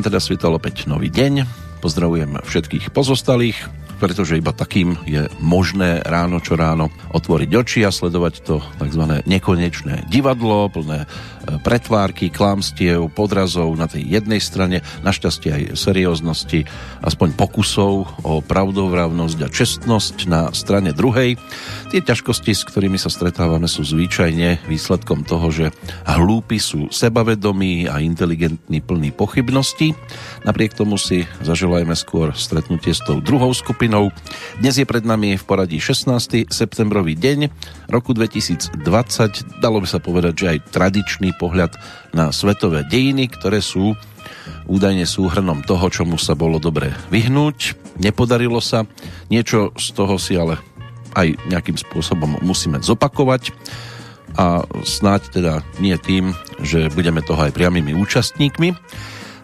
nám teda svietal opäť nový deň. Pozdravujem všetkých pozostalých, pretože iba takým je možné ráno čo ráno otvoriť oči a sledovať to tzv. nekonečné divadlo, plné pretvárky, klámstiev, podrazov na tej jednej strane, našťastie aj serióznosti, aspoň pokusov o pravdovravnosť a čestnosť na strane druhej. Tie ťažkosti, s ktorými sa stretávame, sú zvyčajne výsledkom toho, že hlúpi sú sebavedomí a inteligentní plní pochybností. Napriek tomu si zaželajme skôr stretnutie s tou druhou skupinou. Dnes je pred nami v poradí 16. septembrový deň roku 2020. Dalo by sa povedať, že aj tradičný pohľad na svetové dejiny, ktoré sú údajne súhrnom toho, čomu sa bolo dobre vyhnúť. Nepodarilo sa. Niečo z toho si ale aj nejakým spôsobom musíme zopakovať a snáď teda nie tým, že budeme toho aj priamými účastníkmi.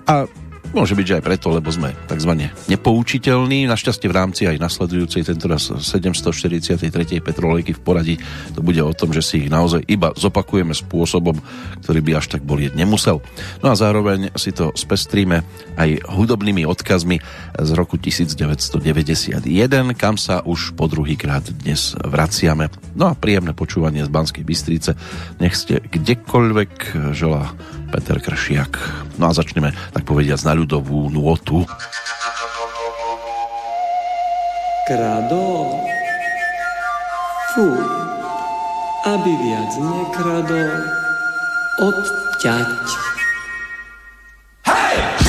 A Môže byť, že aj preto, lebo sme tzv. nepoučiteľní. Našťastie v rámci aj nasledujúcej tentoraz 743. petrolejky v poradí to bude o tom, že si ich naozaj iba zopakujeme spôsobom, ktorý by až tak bolieť nemusel. No a zároveň si to spestríme aj hudobnými odkazmi z roku 1991, kam sa už po druhýkrát dnes vraciame. No a príjemné počúvanie z Banskej Bystrice. Nech ste kdekoľvek želá Peter Kršiak. No a začneme, tak povediať, na ľudovú nôtu. Kradol? Fú, aby viac nekradol, odťať. No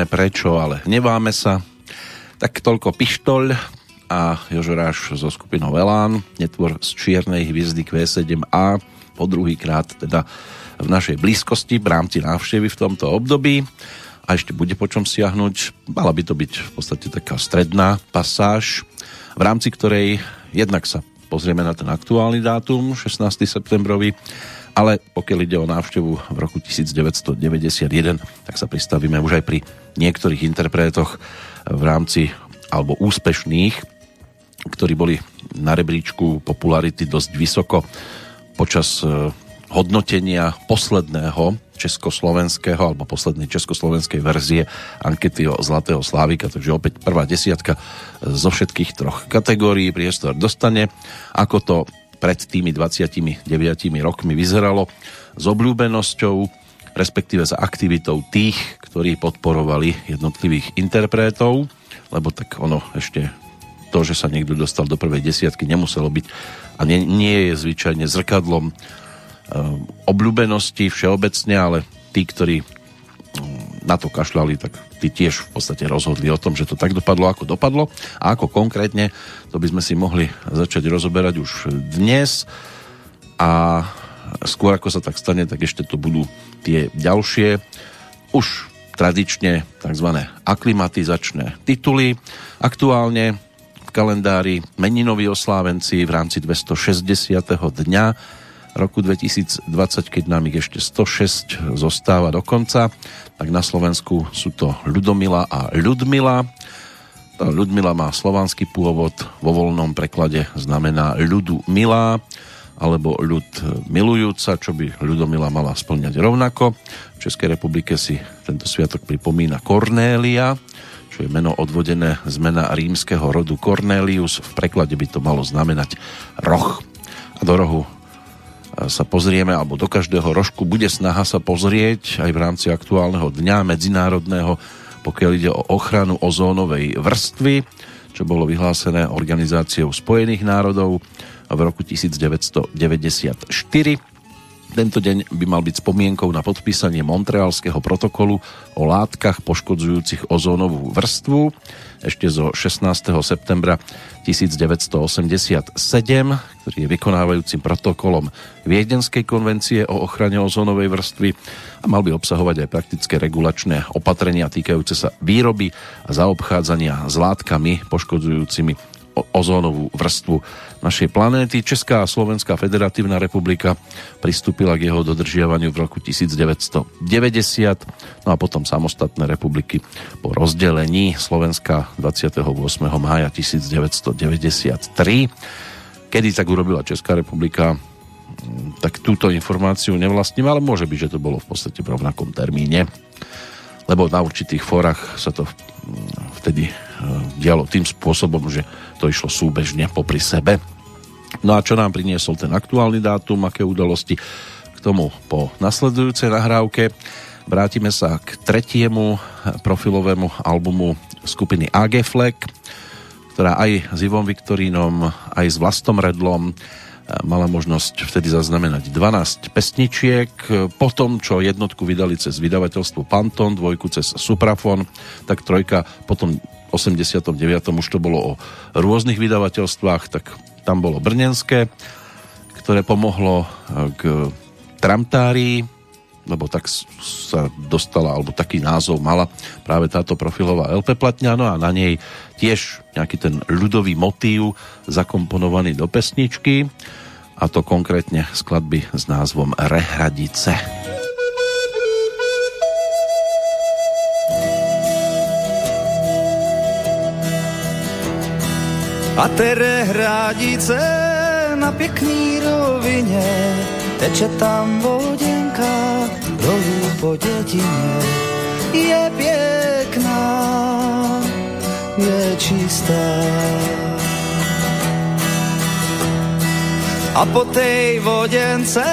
Nevieme prečo, ale hneváme sa. Tak toľko pištol a Jožoráš zo skupinou Elán, netvor z čiernej hviezdy Q7A, po druhý krát teda v našej blízkosti v rámci návštevy v tomto období a ešte bude po čom siahnuť. Mala by to byť v podstate taká stredná pasáž, v rámci ktorej jednak sa pozrieme na ten aktuálny dátum, 16. septembrový, ale pokiaľ ide o návštevu v roku 1991, tak sa pristavíme už aj pri niektorých interpretoch v rámci alebo úspešných, ktorí boli na rebríčku popularity dosť vysoko počas e, hodnotenia posledného československého alebo poslednej československej verzie ankety o Zlatého Slávika, takže opäť prvá desiatka zo všetkých troch kategórií priestor dostane. Ako to pred tými 29 rokmi vyzeralo s obľúbenosťou, respektíve za aktivitou tých, ktorí podporovali jednotlivých interpretov, lebo tak ono ešte to, že sa niekto dostal do prvej desiatky, nemuselo byť a nie, nie je zvyčajne zrkadlom e, obľúbenosti všeobecne, ale tí, ktorí mm, na to kašľali, tak tí tiež v podstate rozhodli o tom, že to tak dopadlo, ako dopadlo. A ako konkrétne, to by sme si mohli začať rozoberať už dnes. A skôr ako sa tak stane, tak ešte to budú tie ďalšie, už tradične tzv. aklimatizačné tituly. Aktuálne v kalendári meninoví oslávenci v rámci 260. dňa roku 2020, keď nám ich ešte 106 zostáva do konca, tak na Slovensku sú to Ľudomila a Ľudmila. Tá Ľudmila má slovanský pôvod, vo voľnom preklade znamená ľudu milá, alebo ľud milujúca, čo by Ľudomila mala splňať rovnako. V Českej republike si tento sviatok pripomína Kornélia, čo je meno odvodené z mena rímskeho rodu Cornelius. V preklade by to malo znamenať roh. A do rohu sa pozrieme, alebo do každého rožku bude snaha sa pozrieť aj v rámci aktuálneho dňa medzinárodného, pokiaľ ide o ochranu ozónovej vrstvy, čo bolo vyhlásené Organizáciou spojených národov v roku 1994. Tento deň by mal byť spomienkou na podpísanie Montrealského protokolu o látkach poškodzujúcich ozónovú vrstvu ešte zo 16. septembra 1987, ktorý je vykonávajúcim protokolom Viedenskej konvencie o ochrane ozónovej vrstvy a mal by obsahovať aj praktické regulačné opatrenia týkajúce sa výroby a zaobchádzania s látkami poškodzujúcimi ozónovú vrstvu našej planéty. Česká a Slovenská federatívna republika pristúpila k jeho dodržiavaniu v roku 1990, no a potom samostatné republiky po rozdelení Slovenska 28. mája 1993. Kedy tak urobila Česká republika, mm, tak túto informáciu nevlastním, ale môže byť, že to bolo v podstate v rovnakom termíne, lebo na určitých fórach sa to mm, vtedy dialo tým spôsobom, že to išlo súbežne popri sebe. No a čo nám priniesol ten aktuálny dátum, aké udalosti k tomu po nasledujúcej nahrávke. Vrátime sa k tretiemu profilovému albumu skupiny AG Fleck, ktorá aj s Ivom Viktorínom, aj s Vlastom Redlom eh, mala možnosť vtedy zaznamenať 12 pesničiek. Po tom, čo jednotku vydali cez vydavateľstvo Panton, dvojku cez Suprafon, tak trojka potom 89. už to bolo o rôznych vydavateľstvách, tak tam bolo Brnenské, ktoré pomohlo e, k Tramtárii, lebo tak sa dostala, alebo taký názov mala práve táto profilová LP platňa, no a na nej tiež nejaký ten ľudový motív zakomponovaný do pesničky, a to konkrétne skladby s názvom Rehradice. A tere hradice na pěkný rovině, teče tam voděnka dolů po dětině. Je pěkná, je čistá. A po tej voděnce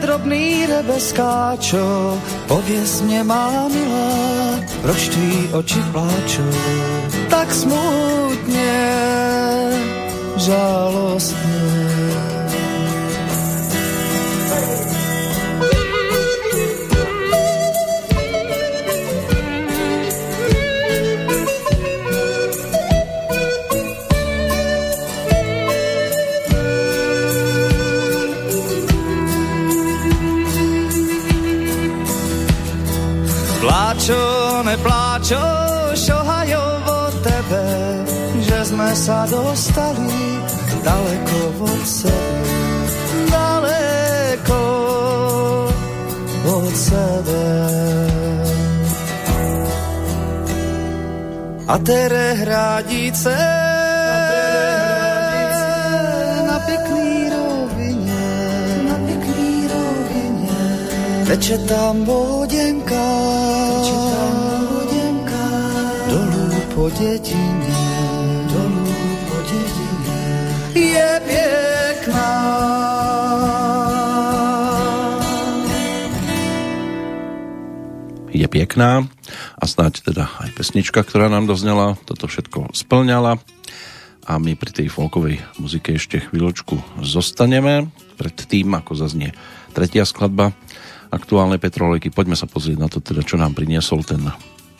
drobný rebeskáčo, pověz mě má milá, proč tvý oči pláčou tak smutně žalostné. Pláčo, nepláčo, šoha sme sa dostali daleko od sebe. Daleko od sebe. A tere hradice na pekný rovine, na pekný rovine. Teče tam vodenka, teče tam vodenka, dolu po dedine, Je pekná a snáď teda aj pesnička, ktorá nám doznela, toto všetko splňala a my pri tej folkovej muzike ešte chvíľočku zostaneme pred tým, ako zaznie tretia skladba aktuálnej Petrolejky. Poďme sa pozrieť na to teda, čo nám priniesol ten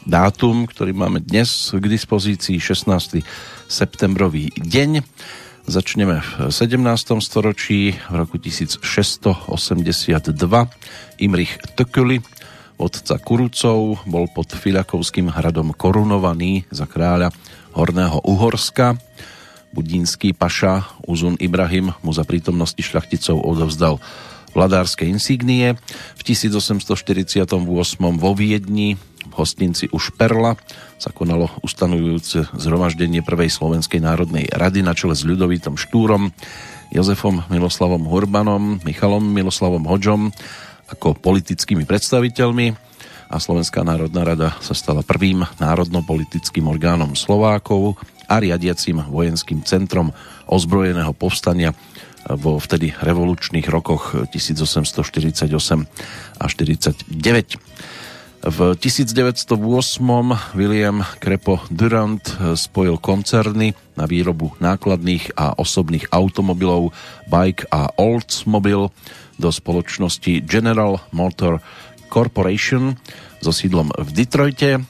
dátum, ktorý máme dnes k dispozícii, 16. septembrový deň. Začneme v 17. storočí, v roku 1682. Imrich Tököly, vodca Kurucov, bol pod Filiakovským hradom korunovaný za kráľa Horného Uhorska. Budínský paša Uzun Ibrahim mu za prítomnosti šľachticov odovzdal vladárske insígnie. V 1848 vo Viedni hostinci už Perla sa konalo ustanujúce zhromaždenie Prvej Slovenskej národnej rady na čele s ľudovitom Štúrom, Jozefom Miloslavom Hurbanom, Michalom Miloslavom Hodžom ako politickými predstaviteľmi a Slovenská národná rada sa stala prvým národno-politickým orgánom Slovákov a riadiacím vojenským centrom ozbrojeného povstania vo vtedy revolučných rokoch 1848 a 49. V 1908 William Krepo Durant spojil koncerny na výrobu nákladných a osobných automobilov Bike a Oldsmobile do spoločnosti General Motor Corporation so sídlom v Detroite.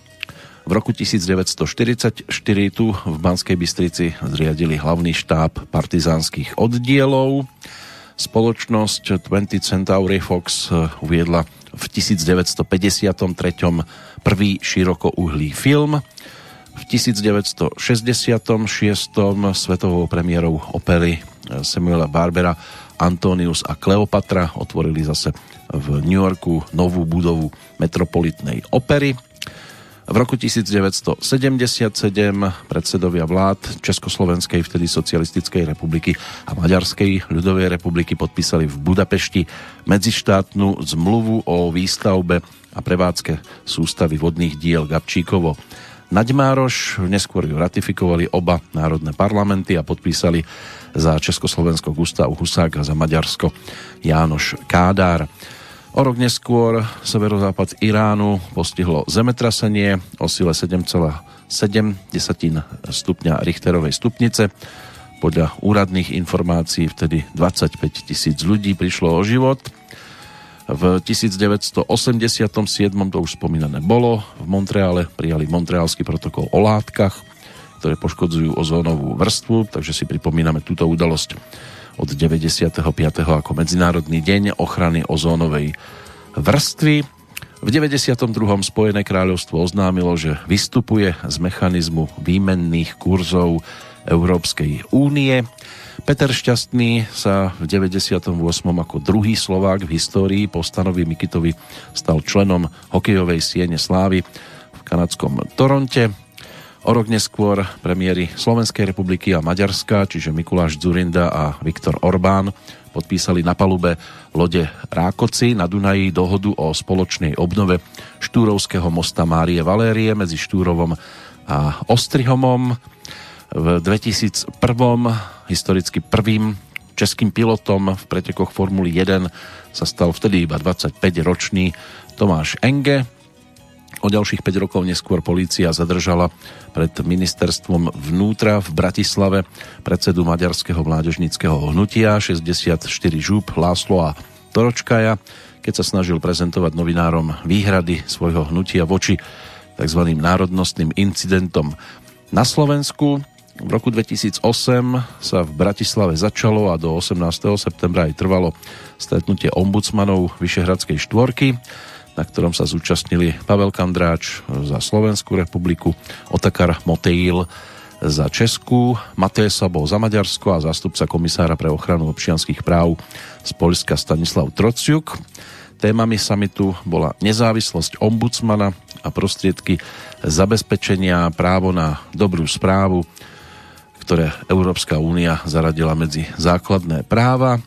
V roku 1944 tu v Banskej Bystrici zriadili hlavný štáb partizánskych oddielov. Spoločnosť 20 Centauri Fox uviedla v 1953. prvý širokouhlý film. V 1966. svetovou premiérou opery Samuela Barbera Antonius a Kleopatra otvorili zase v New Yorku novú budovu metropolitnej opery. V roku 1977 predsedovia vlád Československej, vtedy Socialistickej republiky a Maďarskej ľudovej republiky podpísali v Budapešti medzištátnu zmluvu o výstavbe a prevádzke sústavy vodných diel Gabčíkovo Naďmároš. Neskôr ju ratifikovali oba národné parlamenty a podpísali za Československo Gustav Husák a za Maďarsko Jánoš Kádár. O rok neskôr severozápad Iránu postihlo zemetrasenie o sile 7,7 stupňa Richterovej stupnice. Podľa úradných informácií vtedy 25 tisíc ľudí prišlo o život. V 1987 to už spomínané bolo. V Montreale prijali Montrealský protokol o látkach ktoré poškodzujú ozónovú vrstvu, takže si pripomíname túto udalosť od 95. ako Medzinárodný deň ochrany ozónovej vrstvy. V 92. Spojené kráľovstvo oznámilo, že vystupuje z mechanizmu výmenných kurzov Európskej únie. Peter Šťastný sa v 98. ako druhý Slovák v histórii po Stanovi Mikitovi stal členom hokejovej siene Slávy v kanadskom Toronte. O rok neskôr premiéry Slovenskej republiky a Maďarska, čiže Mikuláš Zurinda a Viktor Orbán, podpísali na palube lode Rákoci na Dunaji dohodu o spoločnej obnove Štúrovského mosta Márie Valérie medzi Štúrovom a Ostrihomom. V 2001 historicky prvým českým pilotom v pretekoch Formuly 1 sa stal vtedy iba 25-ročný Tomáš Enge, O ďalších 5 rokov neskôr polícia zadržala pred ministerstvom vnútra v Bratislave predsedu maďarského mládežnického hnutia 64 žúb Láslo a Toročkaja, keď sa snažil prezentovať novinárom výhrady svojho hnutia voči tzv. národnostným incidentom na Slovensku. V roku 2008 sa v Bratislave začalo a do 18. septembra aj trvalo stretnutie ombudsmanov Vyšehradskej štvorky. Na ktorom sa zúčastnili Pavel Kandráč za Slovenskú republiku, Otakar Moteil za Česku, Matej Sabo za Maďarsko a zástupca komisára pre ochranu občianských práv z Polska Stanislav Trociuk. Témami samitu bola nezávislosť ombudsmana a prostriedky zabezpečenia právo na dobrú správu, ktoré Európska únia zaradila medzi základné práva.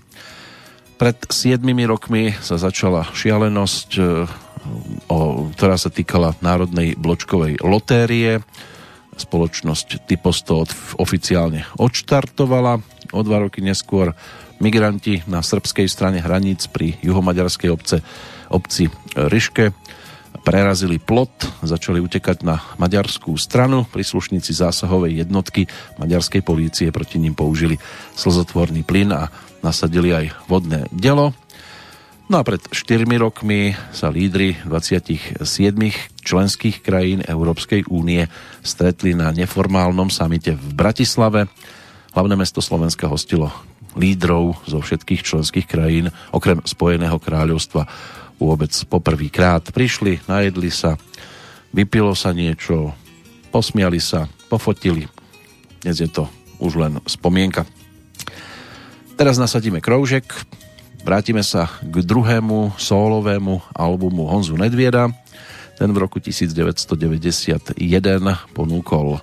Pred 7 rokmi sa začala šialenosť, e, ktorá sa týkala Národnej bločkovej lotérie spoločnosť Typosto oficiálne odštartovala. O dva roky neskôr migranti na srbskej strane hraníc pri juhomaďarskej obce, obci Ryške prerazili plot, začali utekať na maďarskú stranu. Príslušníci zásahovej jednotky maďarskej polície proti ním použili slzotvorný plyn a nasadili aj vodné delo. No a pred 4 rokmi sa lídry 27 členských krajín Európskej únie stretli na neformálnom samite v Bratislave. Hlavné mesto Slovenska hostilo lídrov zo všetkých členských krajín, okrem Spojeného kráľovstva vôbec poprvýkrát. Prišli, najedli sa, vypilo sa niečo, posmiali sa, pofotili. Dnes je to už len spomienka. Teraz nasadíme kroužek, Vrátime sa k druhému solovému albumu Honzu Nedvieda. Ten v roku 1991 ponúkol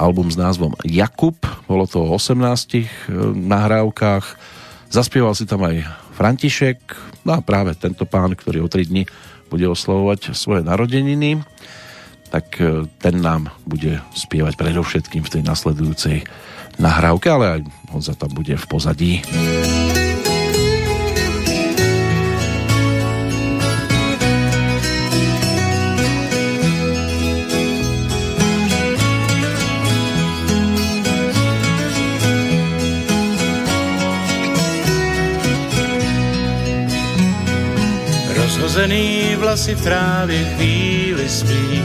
album s názvom Jakub. Bolo to o 18 eh, nahrávkach. Zaspieval si tam aj František, no a práve tento pán, ktorý o 3 dní bude oslovovať svoje narodeniny, tak eh, ten nám bude spievať predovšetkým v tej nasledujúcej nahrávke, ale aj Honza tam bude v pozadí. Rozhozený vlasy v trávě chvíli spí,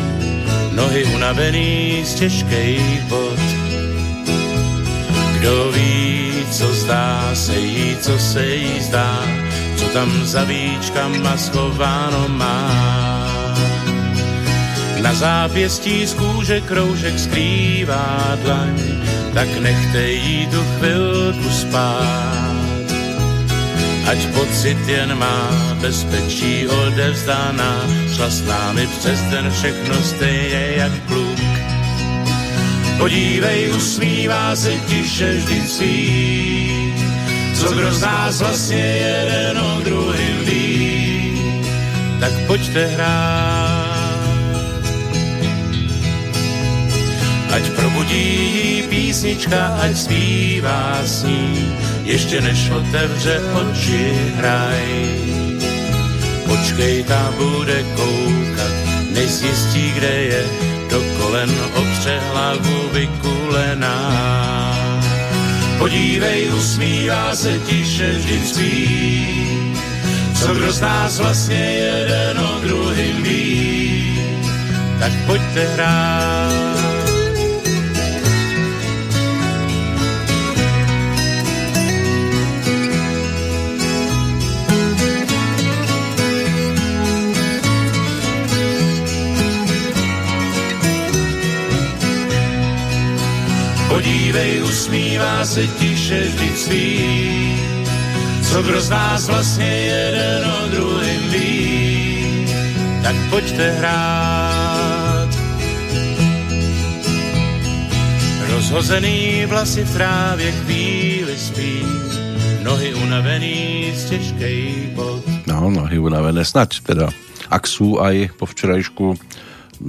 nohy unavený z těžkej bod. Kdo ví, co zdá se jí, co se jí zdá, co tam za víčkama schováno má. Na zápěstí z kůže kroužek skrývá dlaň, tak nechte jí tu chvilku spát ať pocit jen má bezpečí odevzdána, šla s námi přes den všechno stejně jak kluk. Podívej, usmívá se tiše vždy svý, co kdo z nás vlastně jeden o druhým ví, tak pojďte hrát. Ať probudí písnička, ať zpívá s ní, ještě než otevře oči hraj. Počkej, ta bude koukat, než zjistí, kde je, do kolen opře hlavu vykulená. Podívej, usmívá se tiše vždy co kdo z nás vlastně jeden o druhým ví, tak pojďte hrát. Podívej, usmívá se tiše vždyť svý, co kdo z nás vlastně jeden o druhým ví, tak pojďte hrát. Rozhozený vlasy v trávě chvíli spí, nohy unavený z těžkej bod. No, nohy unavené, snať teda, ak sú aj po včerajšku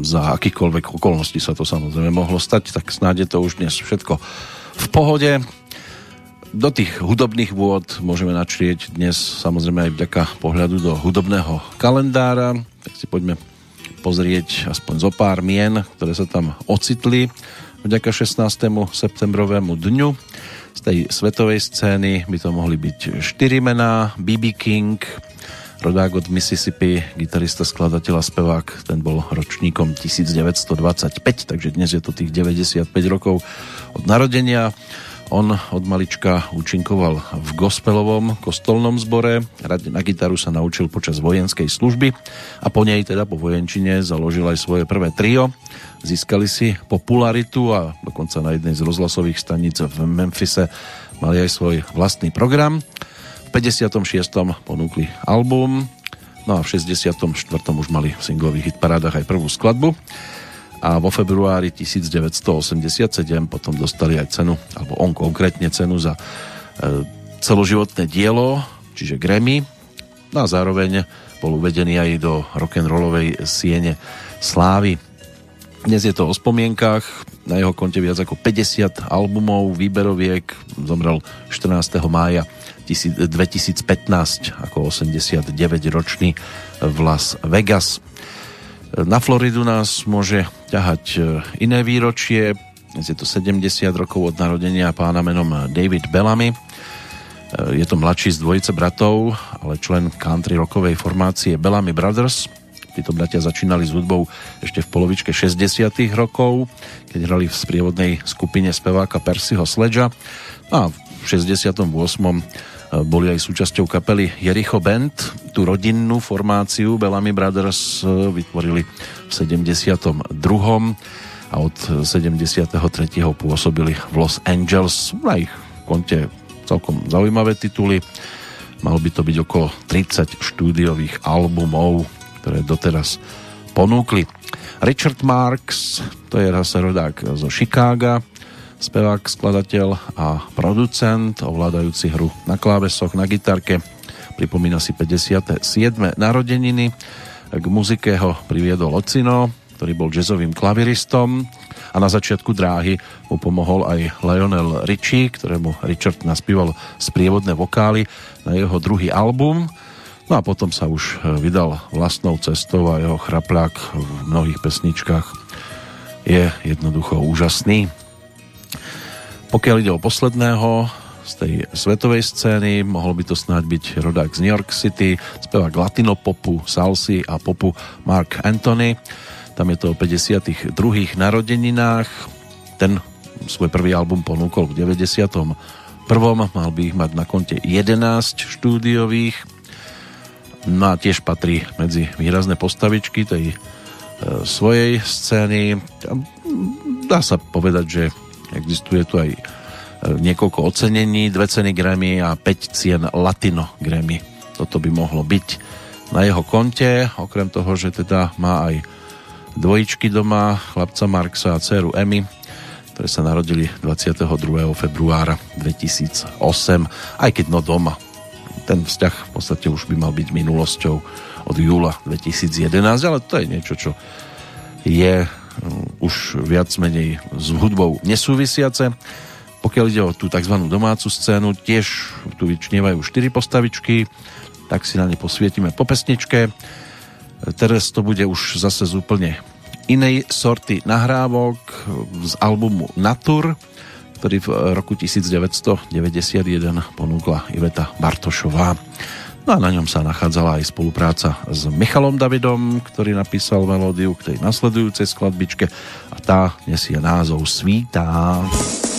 za akýkoľvek okolností sa to samozrejme mohlo stať, tak snáď je to už dnes všetko v pohode. Do tých hudobných vôd môžeme načrieť dnes samozrejme aj vďaka pohľadu do hudobného kalendára. Tak si poďme pozrieť aspoň zo pár mien, ktoré sa tam ocitli vďaka 16. septembrovému dňu. Z tej svetovej scény by to mohli byť 4 mená. BB King, rodák od Mississippi, gitarista, skladateľ a spevák, ten bol ročníkom 1925, takže dnes je to tých 95 rokov od narodenia. On od malička účinkoval v gospelovom kostolnom zbore, hrať na gitaru sa naučil počas vojenskej služby a po nej teda po vojenčine založil aj svoje prvé trio. Získali si popularitu a dokonca na jednej z rozhlasových staníc v Memphise mali aj svoj vlastný program. V 56. ponúkli album, no a v 64. už mali v singlových hitparádach aj prvú skladbu a vo februári 1987 potom dostali aj cenu, alebo on konkrétne cenu za e, celoživotné dielo, čiže Grammy. No a zároveň bol uvedený aj do rock'n'rollovej siene slávy. Dnes je to o spomienkach, na jeho konte viac ako 50 albumov, výberoviek, zomrel 14. mája 2015 ako 89-ročný v Las Vegas. Na Floridu nás môže ťahať e, iné výročie. Je to 70 rokov od narodenia pána menom David Bellamy. E, je to mladší z dvojice bratov, ale člen country rockovej formácie Bellamy Brothers. Títo bratia začínali s hudbou ešte v polovičke 60 rokov, keď hrali v sprievodnej skupine speváka Percyho Sledgea. A v 68 boli aj súčasťou kapely Jericho Band. Tú rodinnú formáciu Bellamy Brothers e, vytvorili v 72. a od 73. pôsobili v Los Angeles. Na ich konte celkom zaujímavé tituly. Malo by to byť okolo 30 štúdiových albumov, ktoré doteraz ponúkli. Richard Marks, to je zase rodák zo Chicaga, spevák, skladateľ a producent, ovládajúci hru na klávesoch, na gitarke. Pripomína si 57. narodeniny. K muzike ho priviedol Ocino, ktorý bol jazzovým klaviristom a na začiatku dráhy mu pomohol aj Lionel Richie, ktorému Richard naspíval sprievodné vokály na jeho druhý album. No a potom sa už vydal vlastnou cestou a jeho chraplák v mnohých pesničkách je jednoducho úžasný. Pokiaľ ide o posledného z tej svetovej scény, mohol by to snáď byť rodák z New York City, spevák latinopopu, salsy a popu Mark Anthony. Tam je to o 52. narodeninách. Ten svoj prvý album ponúkol v 91. Mal by ich mať na konte 11 štúdiových. No a tiež patrí medzi výrazné postavičky tej e, svojej scény. Dá sa povedať, že Existuje tu aj e, niekoľko ocenení, dve ceny Grammy a 5 cien Latino Grammy. Toto by mohlo byť na jeho konte, okrem toho, že teda má aj dvojičky doma, chlapca Marksa a dceru Emmy, ktoré sa narodili 22. februára 2008, aj keď no doma. Ten vzťah v podstate už by mal byť minulosťou od júla 2011, ale to je niečo, čo je už viac menej s hudbou nesúvisiace. Pokiaľ ide o tú tzv. domácu scénu, tiež tu vyčnievajú 4 postavičky, tak si na ne posvietime po pesničke. Teraz to bude už zase z úplne inej sorty nahrávok z albumu Natur, ktorý v roku 1991 ponúkla Iveta Bartošová. No a na ňom sa nachádzala aj spolupráca s Michalom Davidom, ktorý napísal melódiu k tej nasledujúcej skladbičke a tá nesie názov Svítá. Svítá.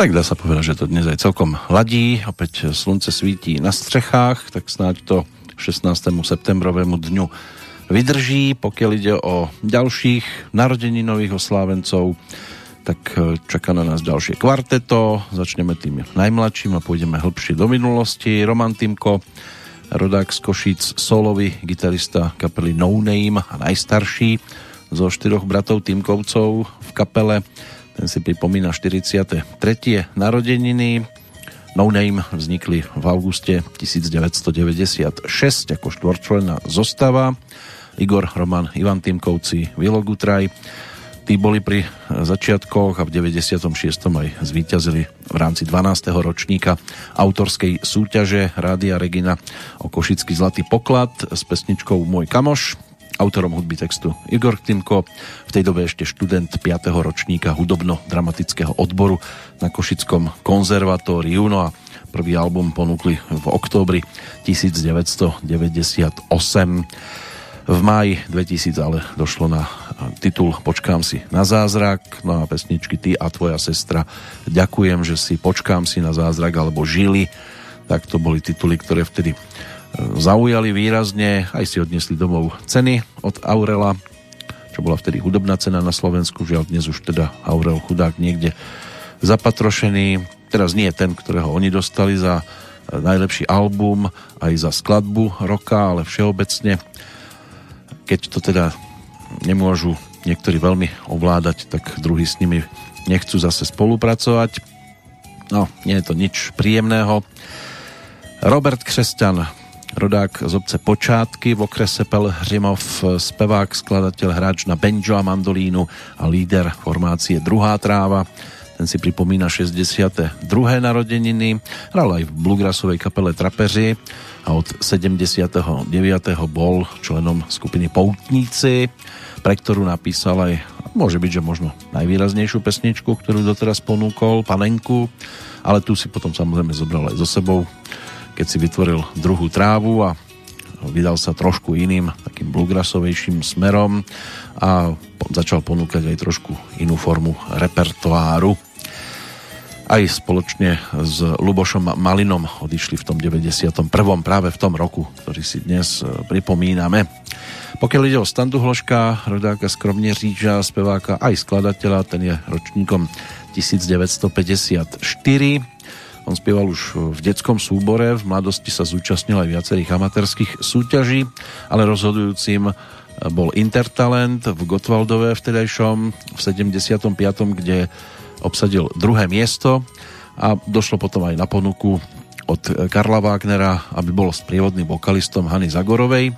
Tak dá sa povedať, že to dnes aj celkom ladí. Opäť slunce svítí na střechách, tak snáď to 16. septembrovému dňu vydrží. Pokiaľ ide o ďalších nových oslávencov, tak e, čaká na nás ďalšie kvarteto. Začneme tým najmladším a pôjdeme hlbšie do minulosti. Roman Timko, rodák z Košíc, solový gitarista kapely No Name a najstarší zo štyroch bratov Timkovcov v kapele ten si pripomína 43. narodeniny. No Name vznikli v auguste 1996 ako štvorčlenná zostava. Igor, Roman, Ivan Timkovci, Vilo Gutraj. Tí boli pri začiatkoch a v 96. aj zvíťazili v rámci 12. ročníka autorskej súťaže Rádia Regina o Košický zlatý poklad s pesničkou Môj kamoš autorom hudby textu Igor Timko, v tej dobe ešte študent 5. ročníka hudobno-dramatického odboru na Košickom konzervatóriu. No a prvý album ponúkli v októbri 1998. V máji 2000 ale došlo na titul Počkám si na zázrak, no a pesničky Ty a tvoja sestra Ďakujem, že si počkám si na zázrak alebo žili, tak to boli tituly, ktoré vtedy zaujali výrazne, aj si odnesli domov ceny od Aurela, čo bola vtedy hudobná cena na Slovensku, žiaľ dnes už teda Aurel chudák niekde zapatrošený, teraz nie ten, ktorého oni dostali za najlepší album, aj za skladbu roka, ale všeobecne, keď to teda nemôžu niektorí veľmi ovládať, tak druhí s nimi nechcú zase spolupracovať. No, nie je to nič príjemného. Robert Křesťan rodák z obce Počátky v okrese Pelhřimov, spevák, skladateľ, hráč na banjo a mandolínu a líder formácie Druhá tráva. Ten si pripomína 62. narodeniny, hral aj v bluegrassovej kapele Trapeři a od 79. bol členom skupiny Poutníci, pre ktorú napísal aj, môže byť, že možno najvýraznejšiu pesničku, ktorú doteraz ponúkol, Panenku, ale tu si potom samozrejme zobral aj so sebou keď si vytvoril druhú trávu a vydal sa trošku iným, takým bluegrassovejším smerom a začal ponúkať aj trošku inú formu repertoáru. Aj spoločne s Lubošom Malinom odišli v tom 91. práve v tom roku, ktorý si dnes e, pripomíname. Pokiaľ ide o Standu Hloška, rodáka skromne říča, speváka aj skladateľa, ten je ročníkom 1954 on spieval už v detskom súbore, v mladosti sa zúčastnil aj viacerých amatérských súťaží, ale rozhodujúcim bol Intertalent v Gotwaldove vtedajšom v 75., kde obsadil druhé miesto a došlo potom aj na ponuku od Karla Wagnera, aby bol sprievodným vokalistom Hany Zagorovej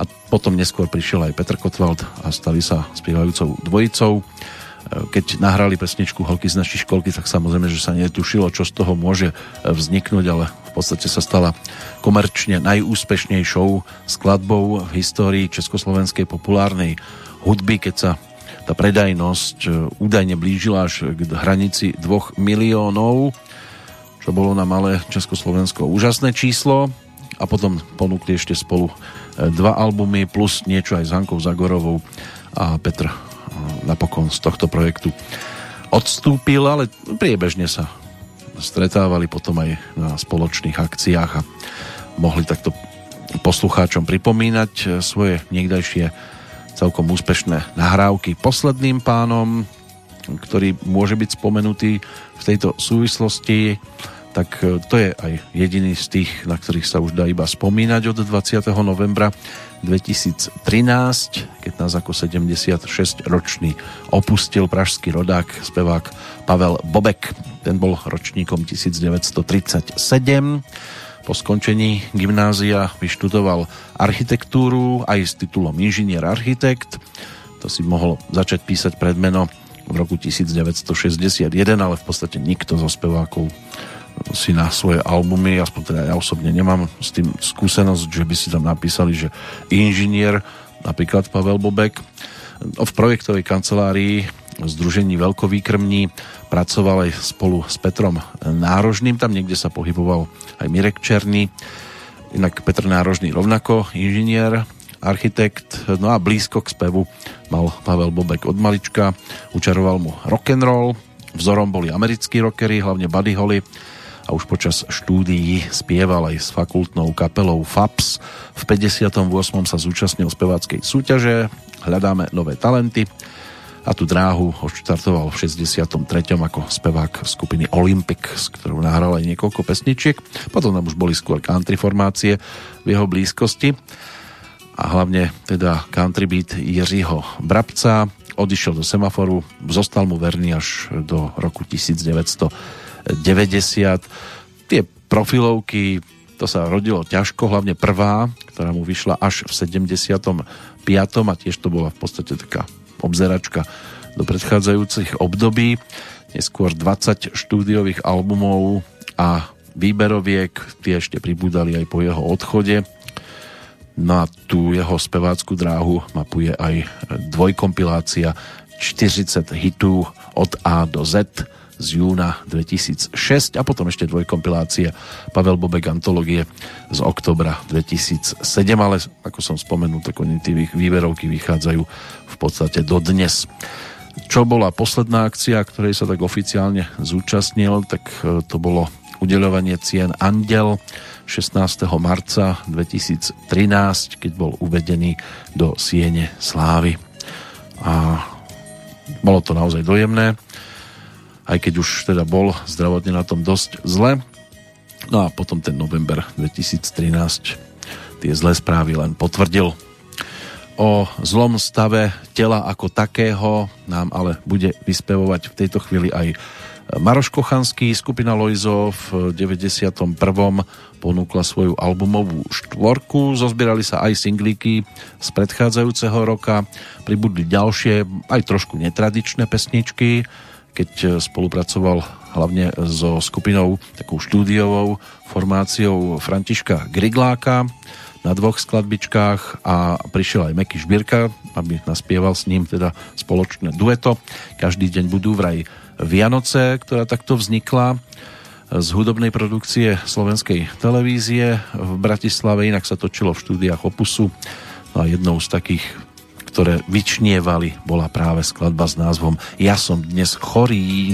a potom neskôr prišiel aj Petr Kotwald a stali sa spievajúcou dvojicou keď nahrali pesničku Holky z našej školky, tak samozrejme, že sa netušilo, čo z toho môže vzniknúť, ale v podstate sa stala komerčne najúspešnejšou skladbou v histórii československej populárnej hudby, keď sa tá predajnosť e, údajne blížila až k hranici 2 miliónov, čo bolo na malé Československo úžasné číslo. A potom ponúkli ešte spolu e, dva albumy plus niečo aj s Hankou Zagorovou a Petr e, napokon z tohto projektu odstúpil, ale priebežne sa stretávali potom aj na spoločných akciách a mohli takto poslucháčom pripomínať svoje niekdajšie celkom úspešné nahrávky. Posledným pánom, ktorý môže byť spomenutý v tejto súvislosti, tak e, to je aj jediný z tých, na ktorých sa už dá iba spomínať od 20. novembra 2013, keď nás ako 76-ročný opustil pražský rodák, spevák Pavel Bobek. Ten bol ročníkom 1937 po skončení gymnázia vyštudoval architektúru aj s titulom inžinier architekt. To si mohol začať písať predmeno v roku 1961, ale v podstate nikto zo spevákov si na svoje albumy, aspoň teda ja osobne nemám s tým skúsenosť, že by si tam napísali, že inžinier, napríklad Pavel Bobek. V projektovej kancelárii Združení veľkovýkrmní pracoval aj spolu s Petrom Nárožným, tam niekde sa pohyboval aj Mirek Černý, inak Petr Nárožný rovnako, inžinier, architekt, no a blízko k spevu mal Pavel Bobek od malička, učaroval mu rock'n'roll, vzorom boli americkí rockery, hlavne Buddy Holly a už počas štúdií spieval aj s fakultnou kapelou FAPS. V 58. sa zúčastnil speváckej súťaže Hľadáme nové talenty a tú dráhu odštartoval v 63. ako spevák skupiny Olympic, s ktorou nahral aj niekoľko pesničiek. Potom tam už boli skôr country formácie v jeho blízkosti a hlavne teda country beat Jiřího Brabca. Odišiel do semaforu, zostal mu verný až do roku 1990. Tie profilovky, to sa rodilo ťažko, hlavne prvá, ktorá mu vyšla až v 75. a tiež to bola v podstate taká obzeračka do predchádzajúcich období. Neskôr 20 štúdiových albumov a výberoviek, tie ešte pribúdali aj po jeho odchode. Na tú jeho spevácku dráhu mapuje aj dvojkompilácia 40 hitů od A do Z z júna 2006 a potom ešte dvojkompilácie Pavel Bobek antológie z oktobra 2007, ale ako som spomenul, tak oni tí výberovky vychádzajú v podstate dodnes. Čo bola posledná akcia, ktorej sa tak oficiálne zúčastnil, tak e, to bolo udeľovanie cien Andel 16. marca 2013, keď bol uvedený do Siene Slávy. A bolo to naozaj dojemné aj keď už teda bol zdravotne na tom dosť zle. No a potom ten november 2013 tie zlé správy len potvrdil. O zlom stave tela ako takého nám ale bude vyspevovať v tejto chvíli aj Maroš Kochanský, skupina Lojzo v 91. ponúkla svoju albumovú štvorku, zozbierali sa aj singlíky z predchádzajúceho roka, pribudli ďalšie, aj trošku netradičné pesničky, keď e, spolupracoval hlavne so skupinou takou štúdiovou formáciou Františka Grigláka na dvoch skladbičkách a prišiel aj Meky Šbírka, aby naspieval s ním teda spoločné dueto. Každý deň budú vraj Vianoce, ktorá takto vznikla z hudobnej produkcie slovenskej televízie v Bratislave, inak sa točilo v štúdiách Opusu. No a jednou z takých ktoré vyčnievali, bola práve skladba s názvom Ja som dnes chorý.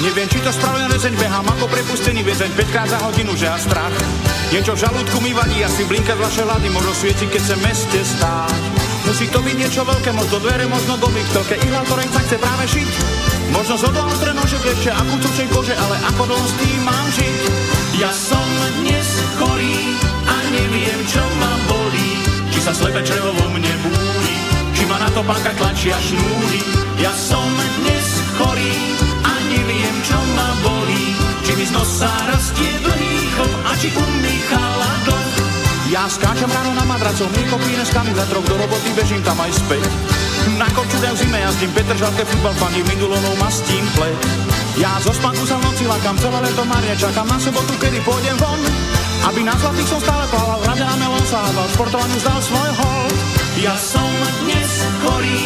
Neviem, či to spravený rezeň, behám ako prepustený väzeň 5 krát za hodinu, že a strach. Niečo v žalúdku mi vadí, asi blinka z vaše hľady, možno svieti, keď sa meste stáť. Musí to byť niečo veľké, možno dvere, možno telke ihla, ktoré sa chce práve šiť. Možno z odlátre nože vlečie a kúcočej kože, ale ako dlho s tým mám žiť? Ja som dnes chorý a neviem, čo ma bolí. Či sa slepe črevo vo mne búri, či ma na to pánka tlačia šnúry. Ja som dnes chorý a neviem, čo ma bolí. Či mi z nosa rastie dlhý chlop a či umýchala dlh. Ja skáčam ráno na madracov, mlieko píne z troch do roboty bežím tam aj späť. Na korčule v zime jazdím, Petr Žalke futbal fandím, Mindulonov mastím pleť. Ja zo spánku sa v noci lakám, celé leto marne čakám na sobotu, kedy pôjdem von. Aby na zlatých som stále plával, rade na melón sa hádal, športovaniu zdal svoj hold. Ja som dnes chorý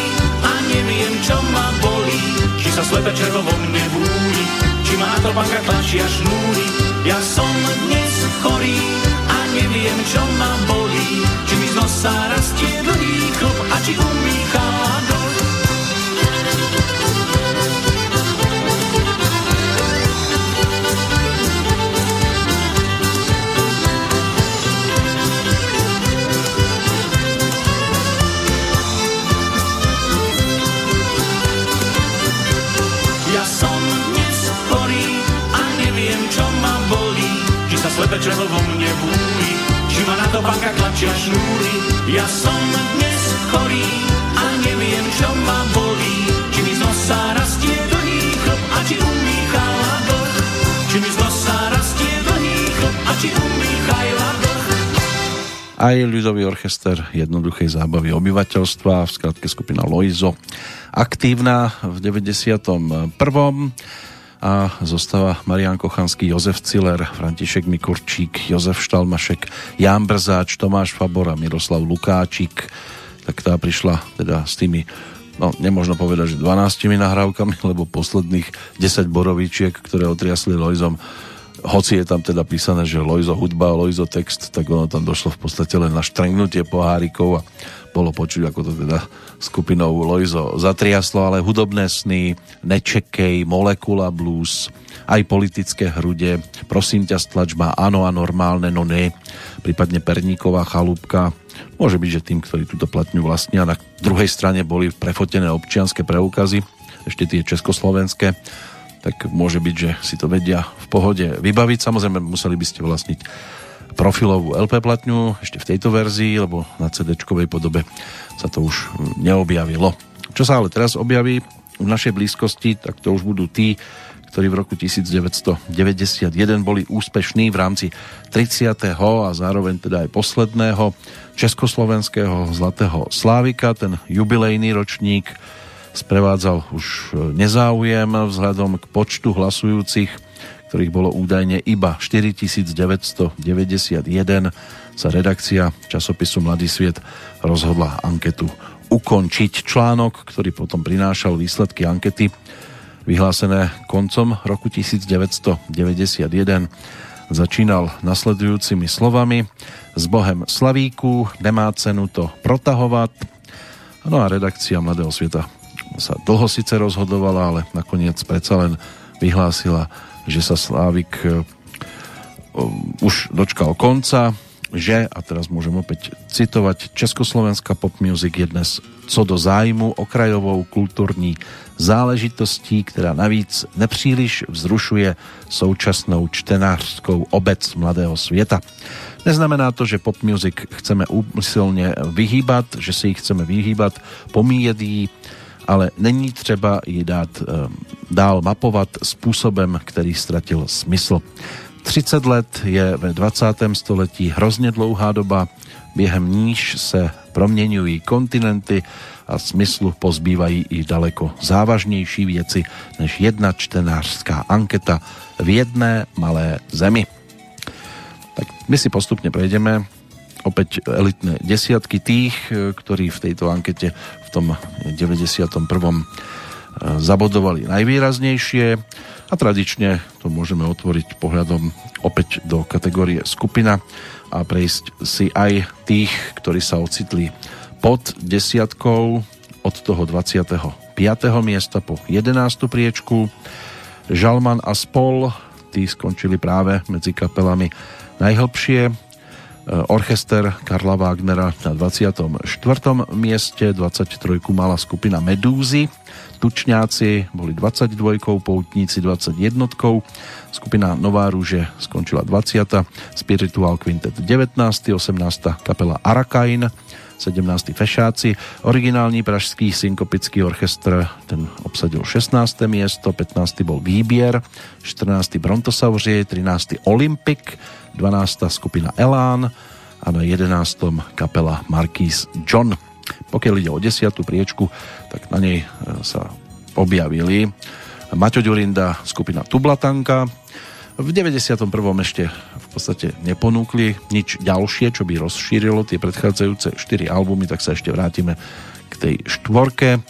a neviem, čo ma bolí, či sa slepe červo vo mne búli, či ma na to banka tlačia šnúry. Ja som dnes chorý neviem, čo ma bolí, či mi z nosa rastie dlhý chlop a či umýchá slepe črevo vo mne búli, či ma na to banka tlačia šnúry. Ja som dnes chorý a neviem, čo ma bolí, či mi z nosa rastie dlhý chlop a či umýchala dlh. Či mi z nosa rastie dlhý chlop a či umýchala. Aj ľudový orchester jednoduchej zábavy obyvateľstva, v skratke skupina Loizo, aktívna v 91 a zostáva Marian Kochanský, Jozef Ciller, František Mikurčík, Jozef Štalmašek, Jan Brzáč, Tomáš Fabora, Miroslav Lukáčik, tak tá prišla teda s tými no nemôžno povedať, že 12 nahrávkami, lebo posledných 10 borovičiek, ktoré otriasli Lojzom, hoci je tam teda písané, že Lojzo hudba, Lojzo text, tak ono tam došlo v podstate len na štrengnutie pohárikov a bolo počuť, ako to teda skupinou Loizo zatriaslo, ale hudobné sny, Nečekej, Molekula blues, aj politické hrude, prosím ťa stlačba, áno a normálne, no ne, prípadne Perníková chalúbka, môže byť, že tým, ktorí túto platňu vlastnia, na druhej strane boli prefotené občianské preukazy, ešte tie československé, tak môže byť, že si to vedia v pohode vybaviť. Samozrejme, museli by ste vlastniť profilovú LP platňu ešte v tejto verzii, lebo na cd podobe sa to už neobjavilo. Čo sa ale teraz objaví v našej blízkosti, tak to už budú tí, ktorí v roku 1991 boli úspešní v rámci 30. a zároveň teda aj posledného československého Zlatého Slávika. Ten jubilejný ročník sprevádzal už nezáujem vzhľadom k počtu hlasujúcich ktorých bolo údajne iba 4991, sa redakcia časopisu Mladý sviet rozhodla anketu ukončiť. Článok, ktorý potom prinášal výsledky ankety, vyhlásené koncom roku 1991, začínal nasledujúcimi slovami S Bohem Slavíku nemá cenu to protahovať. No a redakcia Mladého sveta sa dlho síce rozhodovala, ale nakoniec predsa len vyhlásila že sa Slávik e, už dočkal konca, že, a teraz môžem opäť citovať, Československá pop music je dnes co do zájmu okrajovou kulturní záležitostí, která navíc nepříliš vzrušuje současnou čtenářskou obec mladého světa. Neznamená to, že pop music chceme úmyslně vyhýbat, že si ji chceme vyhýbat, pomíjet ji, ale není třeba ji dát e, dál mapovat způsobem, který ztratil smysl. 30 let je ve 20. století hrozně dlouhá doba, během níž se proměňují kontinenty a smyslu pozbývají i daleko závažnější věci než jedna čtenářská anketa v jedné malé zemi. Tak my si postupne prejdeme opäť elitné desiatky tých, ktorí v tejto ankete tom 91 zabodovali najvýraznejšie a tradične to môžeme otvoriť pohľadom opäť do kategórie skupina a prejsť si aj tých, ktorí sa ocitli pod desiatkou od toho 25. miesta po 11. priečku. Žalman a Spol, tí skončili práve medzi kapelami najhlbšie. Orchester Karla Wagnera na 24. mieste, 23. mala skupina Medúzy, Tučňáci boli 22, Poutníci 21, skupina Nová rúže skončila 20, Spiritual Quintet 19, 18. kapela Arakain, 17. Fešáci, originálny pražský synkopický orchestr, ten obsadil 16. miesto, 15. bol Výbier, 14. Brontosauři, 13. Olympic, 12. skupina Elán a na 11. kapela Marquis John. Pokiaľ ide o desiatú priečku, tak na nej e, sa objavili Maťo Ďurinda, skupina Tublatanka. V 91. ešte v podstate neponúkli nič ďalšie, čo by rozšírilo tie predchádzajúce 4 albumy, tak sa ešte vrátime k tej štvorke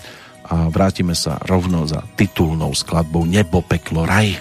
a vrátime sa rovno za titulnou skladbou Nebo, peklo, raj.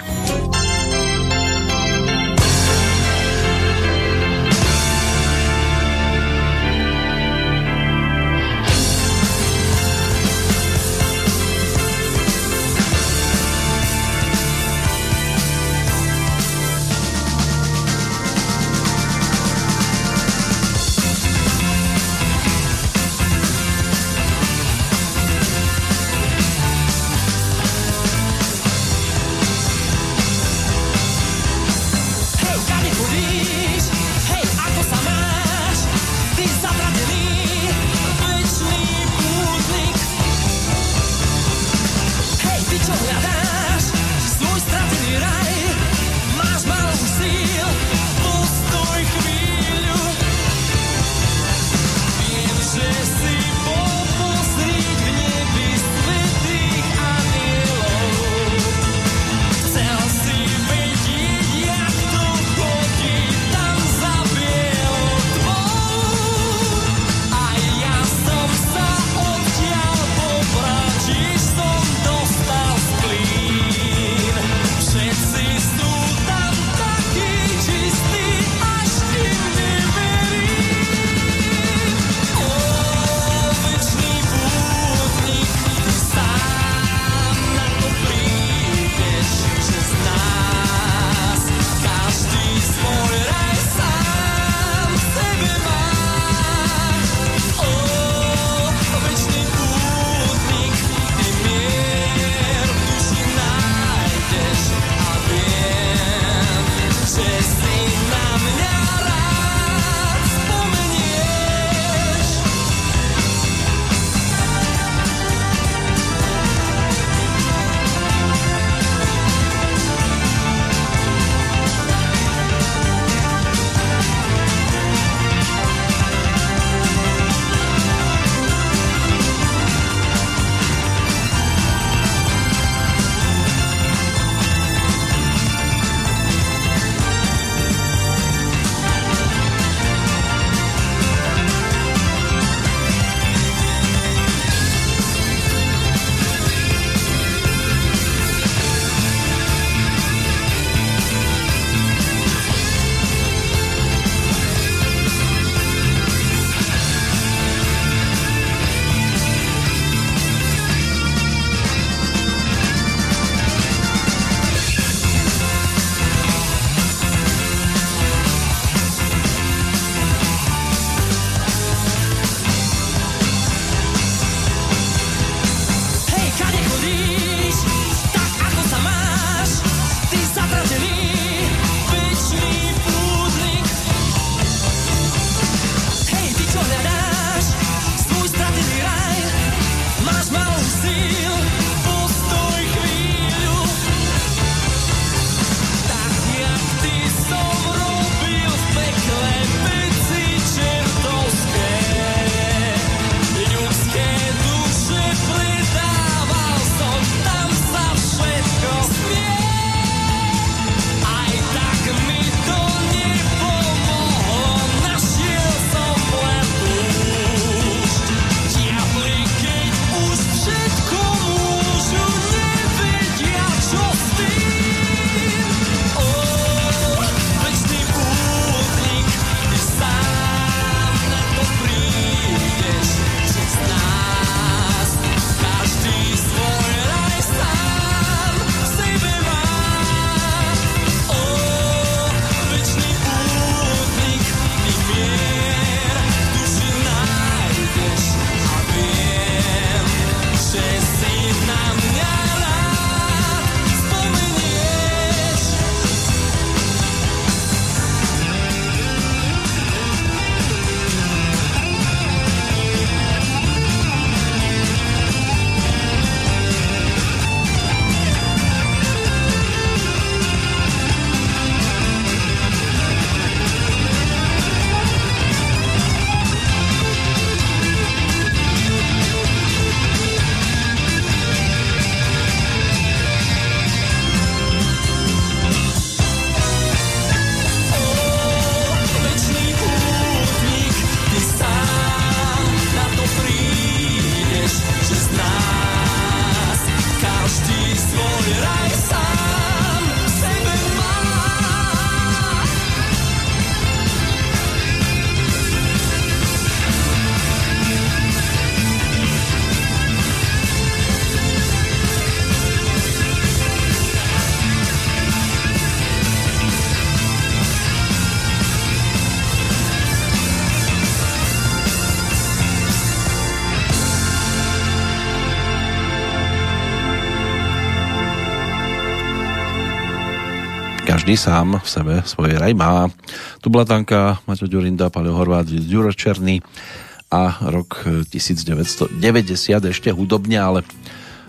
Vždy sám v sebe svoje raj má. Tu Blatanka, Maťo Ďurinda, Paleo Horvát, Ďuro Černý a rok 1990 ešte hudobne, ale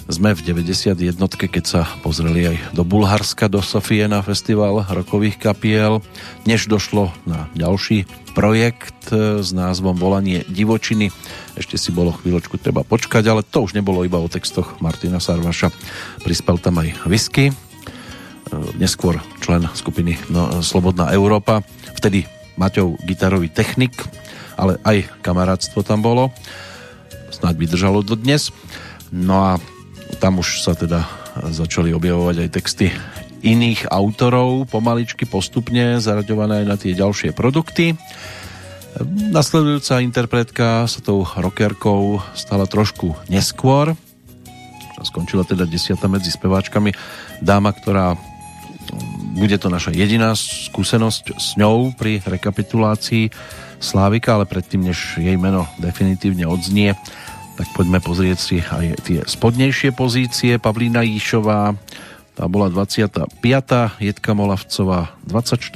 sme v 91, keď sa pozreli aj do Bulharska, do Sofie na festival rokových kapiel. Než došlo na ďalší projekt e, s názvom Volanie divočiny. Ešte si bolo chvíľočku treba počkať, ale to už nebolo iba o textoch Martina Sarvaša. Prispel tam aj whisky, neskôr člen skupiny no, Slobodná Európa, vtedy Maťov gitarový technik, ale aj kamarátstvo tam bolo. Snáď vydržalo do dnes. No a tam už sa teda začali objavovať aj texty iných autorov, pomaličky, postupne zaraďované aj na tie ďalšie produkty. Nasledujúca interpretka sa tou rockerkou stala trošku neskôr. Skončila teda desiata medzi speváčkami. Dáma, ktorá bude to naša jediná skúsenosť s ňou pri rekapitulácii Slávika, ale predtým, než jej meno definitívne odznie, tak poďme pozrieť si aj tie spodnejšie pozície. Pavlína Jíšová, tá bola 25. Jedka Molavcová 24.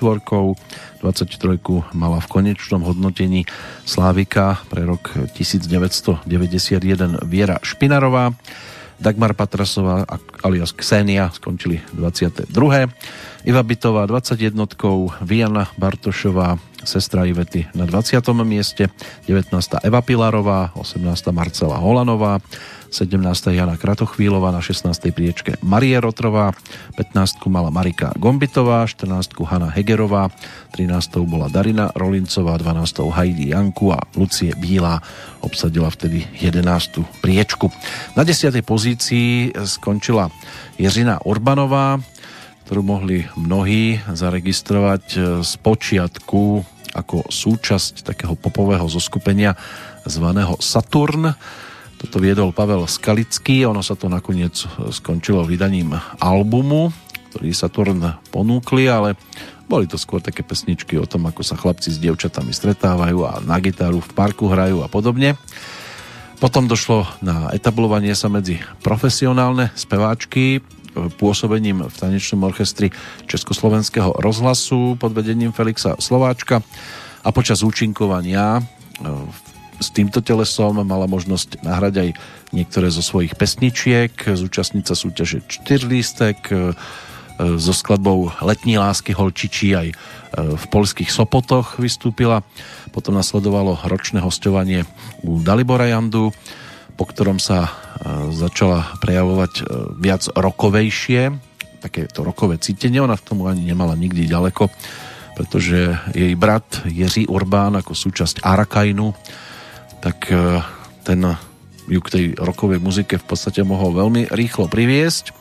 23. mala v konečnom hodnotení Slávika pre rok 1991 Viera Špinarová. Dagmar Patrasová alias Ksenia skončili 22. Iva Bitová 21. Viana Bartošová sestra Ivety na 20. mieste, 19. Eva Pilarová, 18. Marcela Holanová, 17. Jana Kratochvílová, na 16. priečke Marie Rotrová, 15. mala Marika Gombitová, 14. Hanna Hegerová, 13. bola Darina Rolincová, 12. Heidi Janku a Lucie Bílá obsadila vtedy 11. priečku. Na 10. pozícii skončila Jiřina Urbanová, ktorú mohli mnohí zaregistrovať e, z počiatku ako súčasť takého popového zoskupenia zvaného Saturn. Toto viedol Pavel Skalický, ono sa to nakoniec skončilo vydaním albumu, ktorý Saturn ponúkli, ale boli to skôr také pesničky o tom, ako sa chlapci s dievčatami stretávajú a na gitaru v parku hrajú a podobne. Potom došlo na etablovanie sa medzi profesionálne speváčky, pôsobením v tanečnom orchestri Československého rozhlasu pod vedením Felixa Slováčka a počas účinkovania e, s týmto telesom mala možnosť nahrať aj niektoré zo svojich pesničiek, zúčastniť sa súťaže Čtyrlístek, e, so skladbou Letní lásky holčičí aj e, v polských Sopotoch vystúpila. Potom nasledovalo ročné hostovanie u Dalibora Jandu, po ktorom sa e, začala prejavovať e, viac rokovejšie, takéto rokové cítenie. Ona v tomu ani nemala nikdy ďaleko, pretože jej brat Jiří Urbán ako súčasť Arakajnu, tak e, ten ju k tej rokovej muzike v podstate mohol veľmi rýchlo priviesť.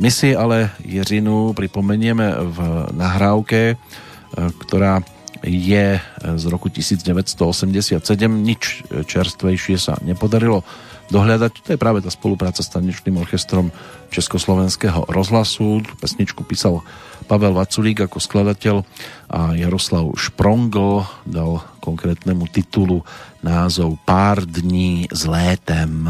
My si ale Jiřinu pripomenieme v nahrávke, ktorá je z roku 1987. Nič čerstvejšie sa nepodarilo dohľadať. To je práve tá spolupráca s tanečným orchestrom Československého rozhlasu. Pesničku písal Pavel Vaculík ako skladateľ a Jaroslav Šprongl dal konkrétnemu titulu názov Pár dní s létem.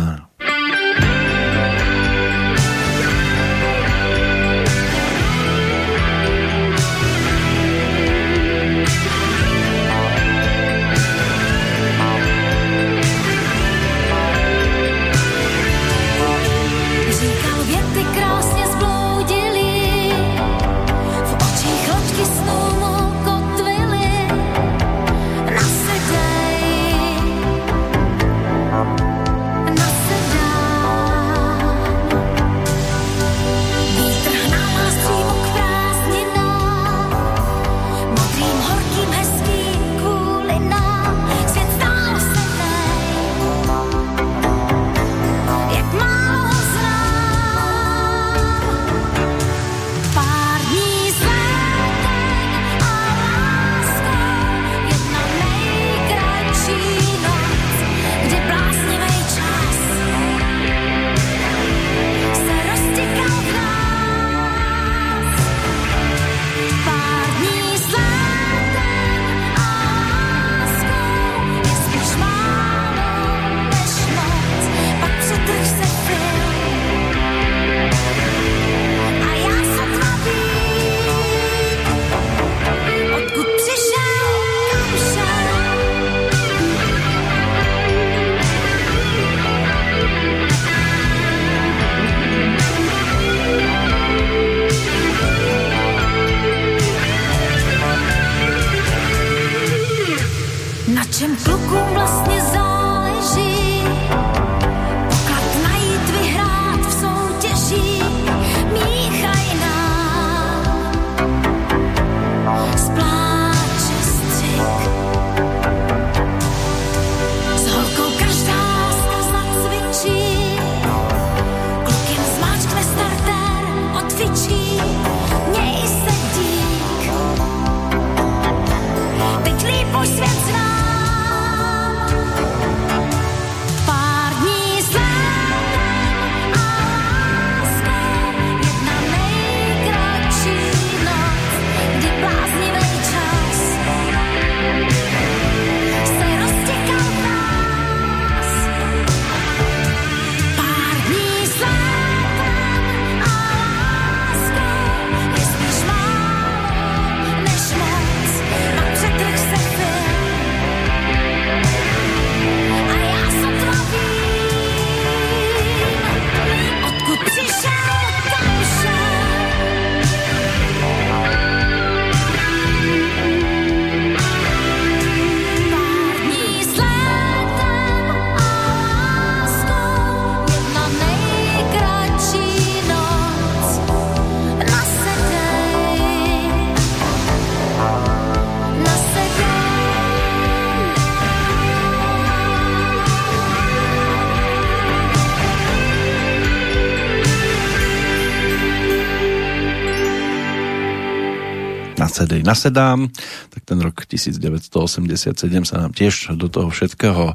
Nasedám, tak ten rok 1987 sa nám tiež do toho všetkého e,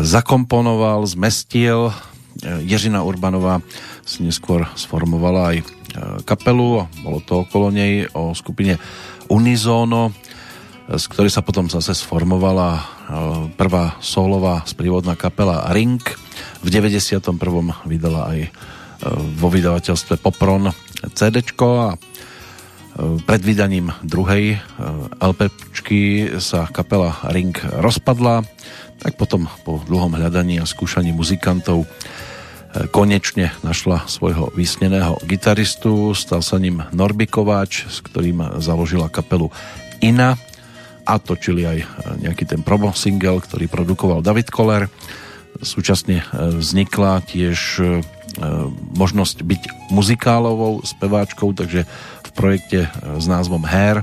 zakomponoval, zmestil. E, Ježina Urbanová si neskôr sformovala aj e, kapelu, bolo to okolo nej o skupine Unizono, z ktorej sa potom zase sformovala prvá solová sprievodná kapela Ring. V 91. vydala aj vo vydavateľstve Popron CD a pred vydaním druhej eh, LPčky sa kapela Ring rozpadla, tak potom po dlhom hľadaní a skúšaní muzikantov eh, konečne našla svojho vysneného gitaristu, stal sa ním Norby Kováč, s ktorým založila kapelu Ina a točili aj eh, nejaký ten promo single, ktorý produkoval David Koller. Súčasne vznikla tiež možnosť byť muzikálovou speváčkou, takže projekte e, s názvom Hair,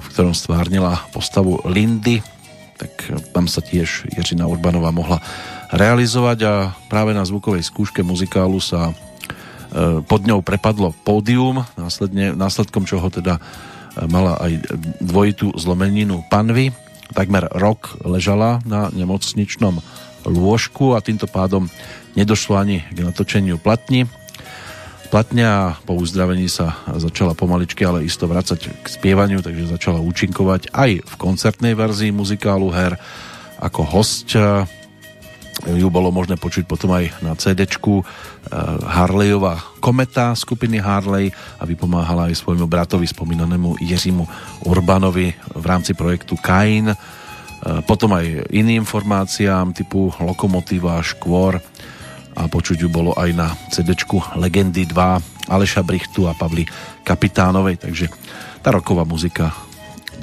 v ktorom stvárnila postavu Lindy, tak e, tam sa tiež Jiřina Urbanová mohla realizovať a práve na zvukovej skúške muzikálu sa e, pod ňou prepadlo pódium, následne, následkom čoho teda mala aj dvojitú zlomeninu panvy. Takmer rok ležala na nemocničnom lôžku a týmto pádom nedošlo ani k natočeniu platni platne a po uzdravení sa začala pomaličky, ale isto vracať k spievaniu, takže začala účinkovať aj v koncertnej verzii muzikálu Her ako host. Ju bolo možné počuť potom aj na cd eh, Harleyová kometa skupiny Harley a vypomáhala aj svojmu bratovi spomínanému Jiřímu Urbanovi v rámci projektu Kain. Eh, potom aj iným informáciám typu Lokomotíva, Škôr, a počuť ju bolo aj na cd Legendy 2 Aleša Brichtu a Pavly Kapitánovej, takže tá roková muzika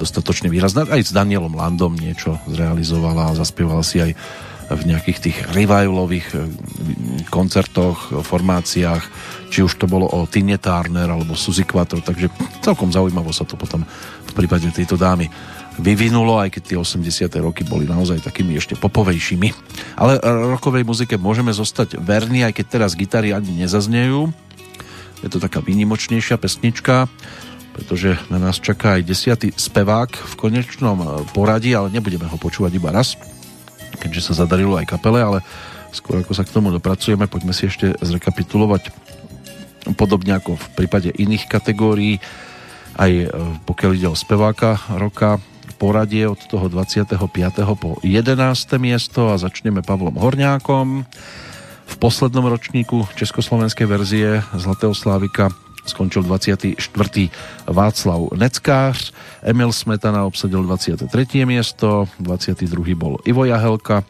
dostatočne výrazná. Aj s Danielom Landom niečo zrealizovala a zaspievala si aj v nejakých tých revivalových eh, koncertoch, formáciách, či už to bolo o Tine Turner alebo Suzy Quattro, takže celkom zaujímavo sa to potom v prípade tejto dámy vyvinulo, aj keď tie 80. roky boli naozaj takými ešte popovejšími. Ale rokovej muzike môžeme zostať verní, aj keď teraz gitary ani nezaznejú. Je to taká výnimočnejšia pesnička, pretože na nás čaká aj desiatý spevák v konečnom poradí, ale nebudeme ho počúvať iba raz, keďže sa zadarilo aj kapele, ale skôr ako sa k tomu dopracujeme, poďme si ešte zrekapitulovať podobne ako v prípade iných kategórií, aj pokiaľ ide o speváka roka, poradie od toho 25. po 11. miesto a začneme Pavlom Horňákom. V poslednom ročníku československej verzie Zlatého Slávika skončil 24. Václav Neckář, Emil Smetana obsadil 23. miesto, 22. bol Ivo Jahelka,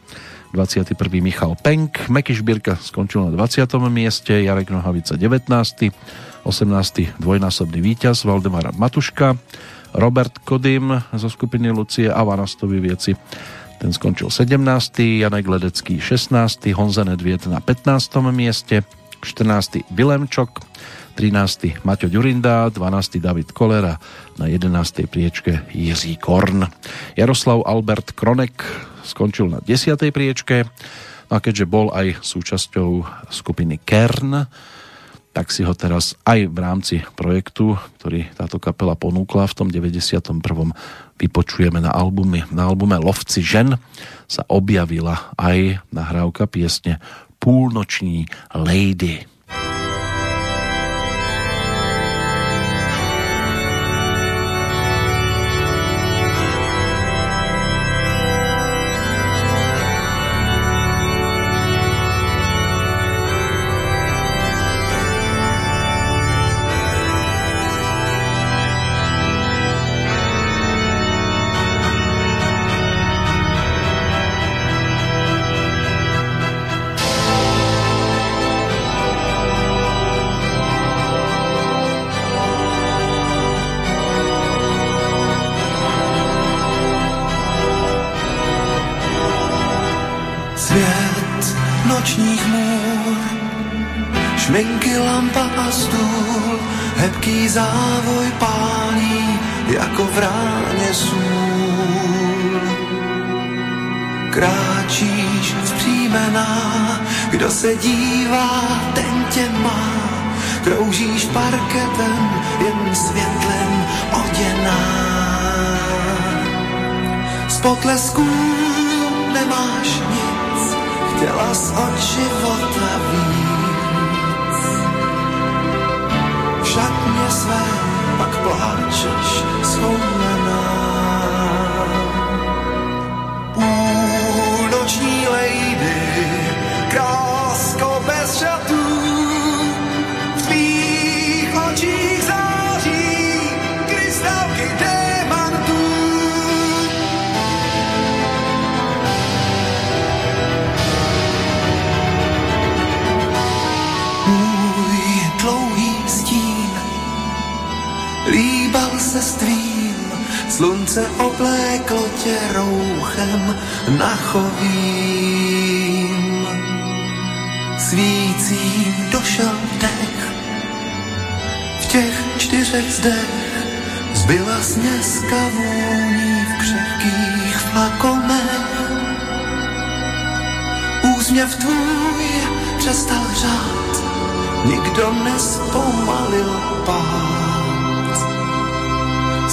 21. Michal Penk, Meky Šbírka skončil na 20. mieste, Jarek Nohavica 19. 18. dvojnásobný víťaz Valdemar Matuška, Robert Kodym zo skupiny Lucie a Vanastovi vieci ten skončil 17. Janek Ledecký 16. Honza Nedviet na 15. mieste, 14. Vilemčok, 13. Maťo Ďurinda, 12. David Kolera, na 11. priečke Jiří Korn. Jaroslav Albert Kronek skončil na 10. priečke, no a keďže bol aj súčasťou skupiny Kern, tak si ho teraz aj v rámci projektu, ktorý táto kapela ponúkla v tom 91. vypočujeme na albume, na albume Lovci žen sa objavila aj nahrávka piesne Púlnoční lady. Se dívá, ten tě má. Kroužíš parketem, jen světlem oděná. Z potlesků nemáš nic, chtěla z od života víc. Však mě své pak pláčeš schoulená. Půlnoční lady, král slunce obléklo tě rouchem nachovým. Svícím došel dech, v těch čtyřech zdech zbyla snězka vůní v křehkých flakonech. Úsměv tvůj přestal řád, nikdo nespomalil pár.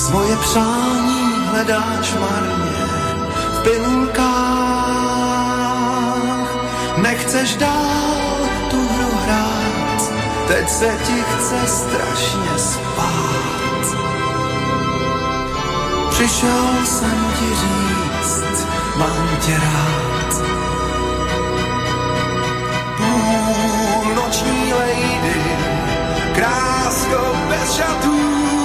Svoje přání hledáš marně v pilulkách. Nechceš dál tu hru hrát, teď se ti chce strašně spát. Přišel jsem ti říct, mám tě rád. Půlnoční lady, krásko bez šatů,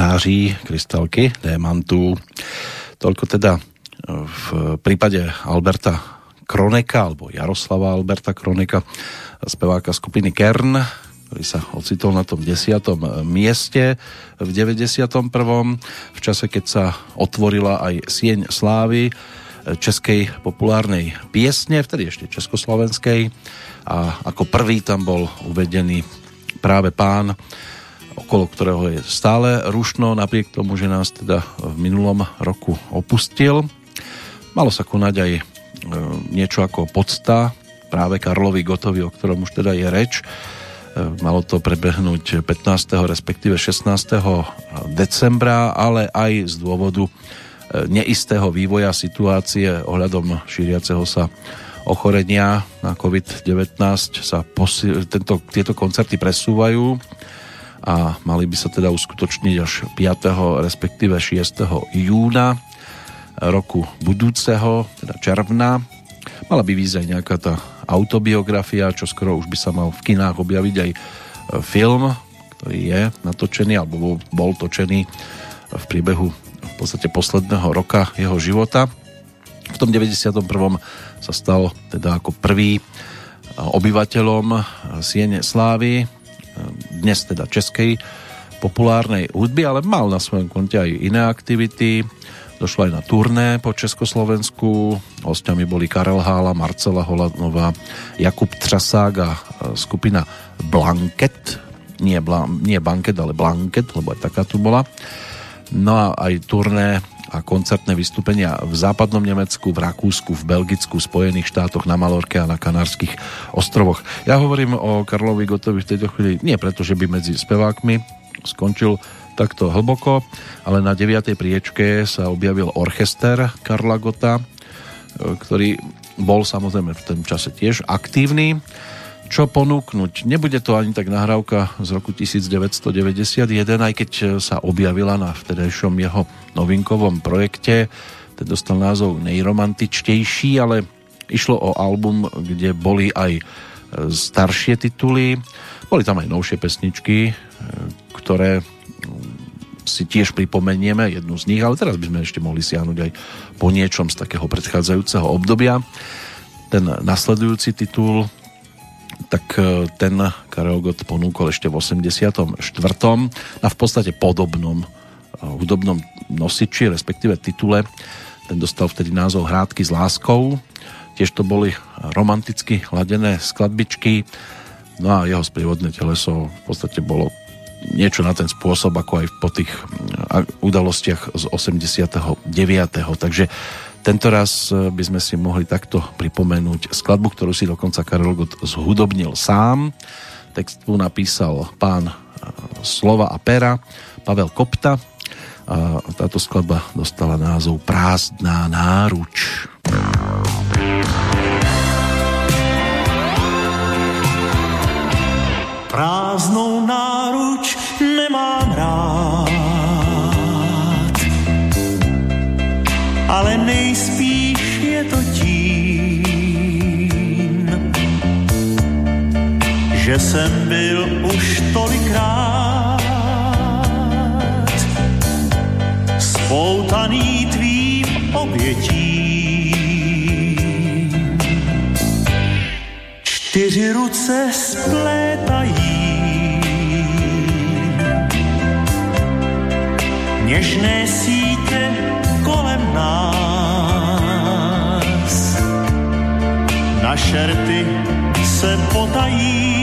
září krystalky démantů. Toľko teda e, v prípade Alberta Kroneka, alebo Jaroslava Alberta Kroneka, speváka skupiny Kern, ktorý sa ocitol na tom 10. mieste v 91. v čase, keď sa otvorila aj Sieň Slávy e, českej populárnej piesne, vtedy ešte československej a ako prvý tam bol uvedený práve pán okolo ktorého je stále rušno, napriek tomu, že nás teda v minulom roku opustil. Malo sa konať aj e, niečo ako podsta práve Karlovi Gotovi, o ktorom už teda je reč. E, malo to prebehnúť 15. respektíve 16. decembra, ale aj z dôvodu e, neistého vývoja situácie ohľadom šíriaceho sa ochorenia na COVID-19 sa posi- tento, tieto koncerty presúvajú a mali by sa teda uskutočniť až 5. respektíve 6. júna roku budúceho, teda června. Mala by výjsť aj nejaká tá autobiografia, čo skoro už by sa mal v kinách objaviť aj e, film, ktorý je natočený, alebo bol točený v priebehu v podstate posledného roka jeho života. V tom 91. sa stal teda ako prvý obyvateľom Siene Slávy, dnes teda českej populárnej hudby, ale mal na svojom konte aj iné aktivity. Došlo aj na turné po Československu. Hostiami boli Karel Hála, Marcela Holanová, Jakub Třasák a skupina Blanket. Nie, bla, nie Banket, ale Blanket, lebo aj taká tu bola. No a aj turné a koncertné vystúpenia v západnom Nemecku, v Rakúsku, v Belgicku, Spojených štátoch, na Malorke a na Kanárskych ostrovoch. Ja hovorím o Karlovi Gotovi v tejto chvíli nie preto, že by medzi spevákmi skončil takto hlboko, ale na 9. priečke sa objavil orchester Karla Gota, ktorý bol samozrejme v tom čase tiež aktívny čo ponúknuť. Nebude to ani tak nahrávka z roku 1991, aj keď sa objavila na vtedajšom jeho novinkovom projekte. Ten dostal názov Nejromantičtejší, ale išlo o album, kde boli aj e, staršie tituly. Boli tam aj novšie pesničky, e, ktoré si tiež pripomenieme, jednu z nich, ale teraz by sme ešte mohli siahnuť aj po niečom z takého predchádzajúceho obdobia. Ten nasledujúci titul tak e, ten Karel Gott ponúkol ešte v 84. a v podstate podobnom e, hudobnom nosiči, respektíve titule. Ten dostal vtedy názov Hrádky s láskou. Tiež to boli romanticky hladené skladbičky. No a jeho sprievodné teleso v podstate bolo niečo na ten spôsob, ako aj po tých udalostiach z 89. Takže tento raz e, by sme si mohli takto pripomenúť skladbu, ktorú si dokonca Karel Gott zhudobnil sám. Text mu napísal pán e, Slova a Pera, Pavel Kopta. A táto skladba dostala názov Prázdná náruč. Prázdnou náruč nemám rád ale nejspíš je to tím, že jsem byl už tolikrát spoutaný tvým obětím. Čtyři ruce splétají něžné sítě šerty se potají,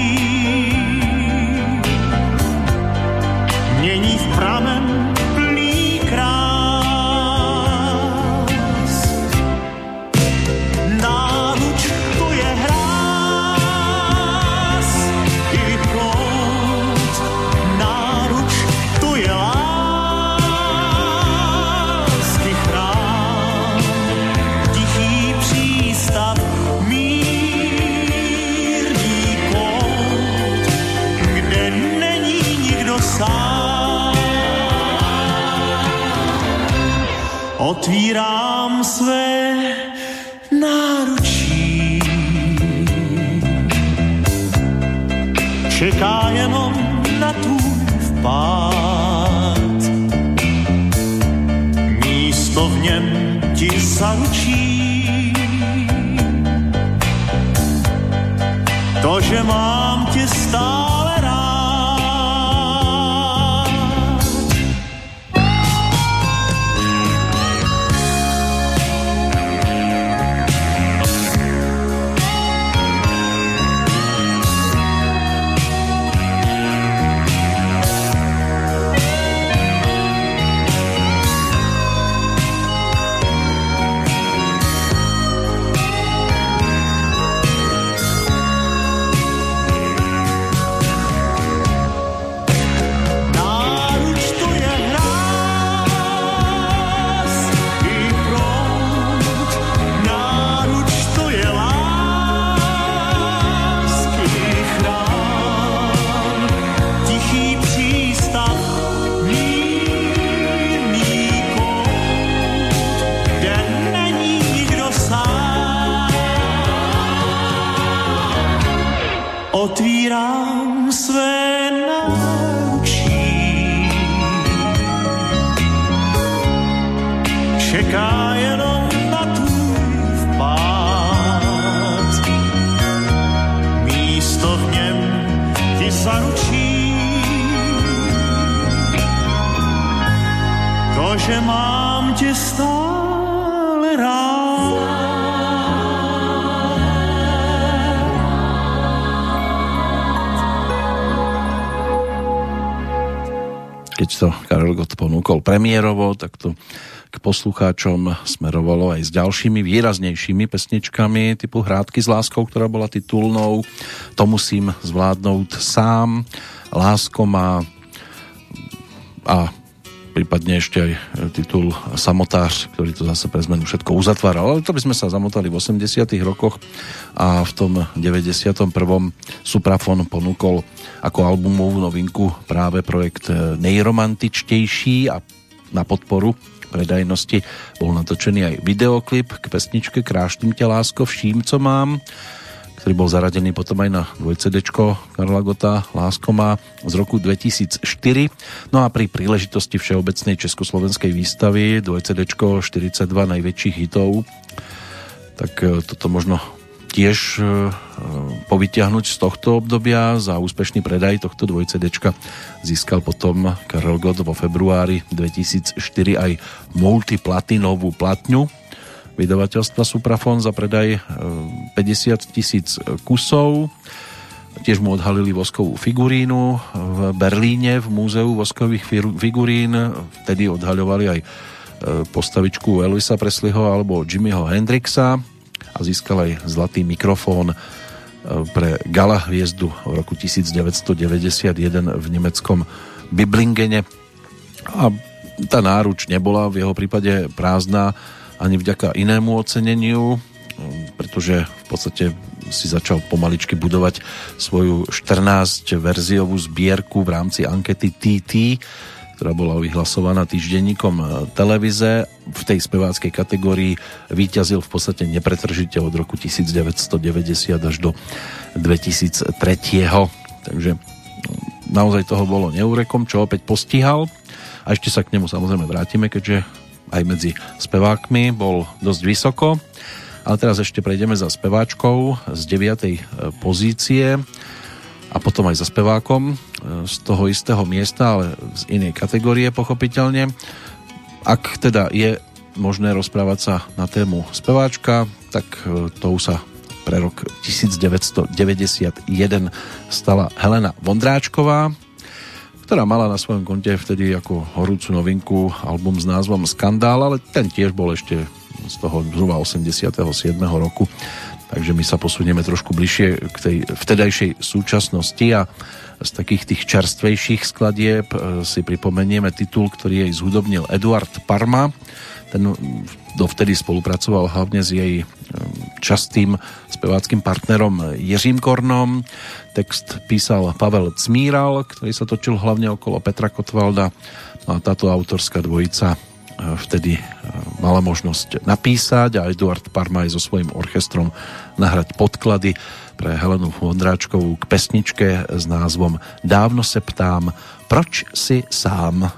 otvírám své náručí. Čeká jenom na tvůj vpád. Místo v něm ti zaručí. To, že mám to Karel Gott ponúkol premiérovo, tak to k poslucháčom smerovalo aj s ďalšími výraznejšími pesničkami typu Hrádky s láskou, ktorá bola titulnou. To musím zvládnout sám. Lásko má a prípadne ešte aj titul Samotář, ktorý to zase pre zmenu všetko uzatváral. Ale to by sme sa zamotali v 80 rokoch a v tom 91. Suprafon ponúkol ako albumovú novinku práve projekt Nejromantičtejší a na podporu predajnosti bol natočený aj videoklip k pesničke Kráštím ťa lásko, vším, co mám ktorý bol zaradený potom aj na 2 CD Karla Gota Lásko má z roku 2004. No a pri príležitosti Všeobecnej československej výstavy 2 CD 42 najväčších hitov tak e, toto možno tiež e, povytiahnuť z tohto obdobia. Za úspešný predaj tohto 2 CD získal potom Karel Gott vo februári 2004 aj multiplatinovú platňu vydavateľstva Suprafon za predaj 50 e, tisíc kusov. Tiež mu odhalili voskovú figurínu v Berlíne v múzeu voskových figurín. Vtedy odhaľovali aj e, postavičku Elvisa Presleyho alebo Jimmyho Hendrixa a získal aj zlatý mikrofón e, pre Gala hviezdu v roku 1991 v nemeckom Biblingene. A tá náruč nebola v jeho prípade prázdna ani vďaka inému oceneniu, pretože v podstate si začal pomaličky budovať svoju 14 verziovú zbierku v rámci ankety TT, ktorá bola vyhlasovaná týždenníkom televize. V tej speváckej kategórii výťazil v podstate nepretržite od roku 1990 až do 2003. Takže naozaj toho bolo neurekom, čo opäť postihal. A ešte sa k nemu samozrejme vrátime, keďže aj medzi spevákmi bol dosť vysoko. Ale teraz ešte prejdeme za speváčkou z 9. E, pozície a potom aj za spevákom e, z toho istého miesta, ale z inej kategórie pochopiteľne. Ak teda je možné rozprávať sa na tému speváčka, tak e, to už sa pre rok 1991 stala Helena Vondráčková, ktorá mala na svojom konte vtedy ako horúcu novinku album s názvom Skandál, ale ten tiež bol ešte z toho zhruba 87. roku. Takže my sa posunieme trošku bližšie k tej vtedajšej súčasnosti a z takých tých čerstvejších skladieb e, si pripomenieme titul, ktorý jej zhudobnil Eduard Parma. Ten dovtedy spolupracoval hlavne s jej e, častým speváckým partnerom Jiřím Kornom. Text písal Pavel Cmíral, ktorý sa točil hlavne okolo Petra Kotvalda. No a táto autorská dvojica e, vtedy e, mala možnosť napísať a Eduard Parma so svojím orchestrom nahrať podklady pre Helenu Vondráčkovú k pesničke s názvom Dávno se ptám, proč si sám?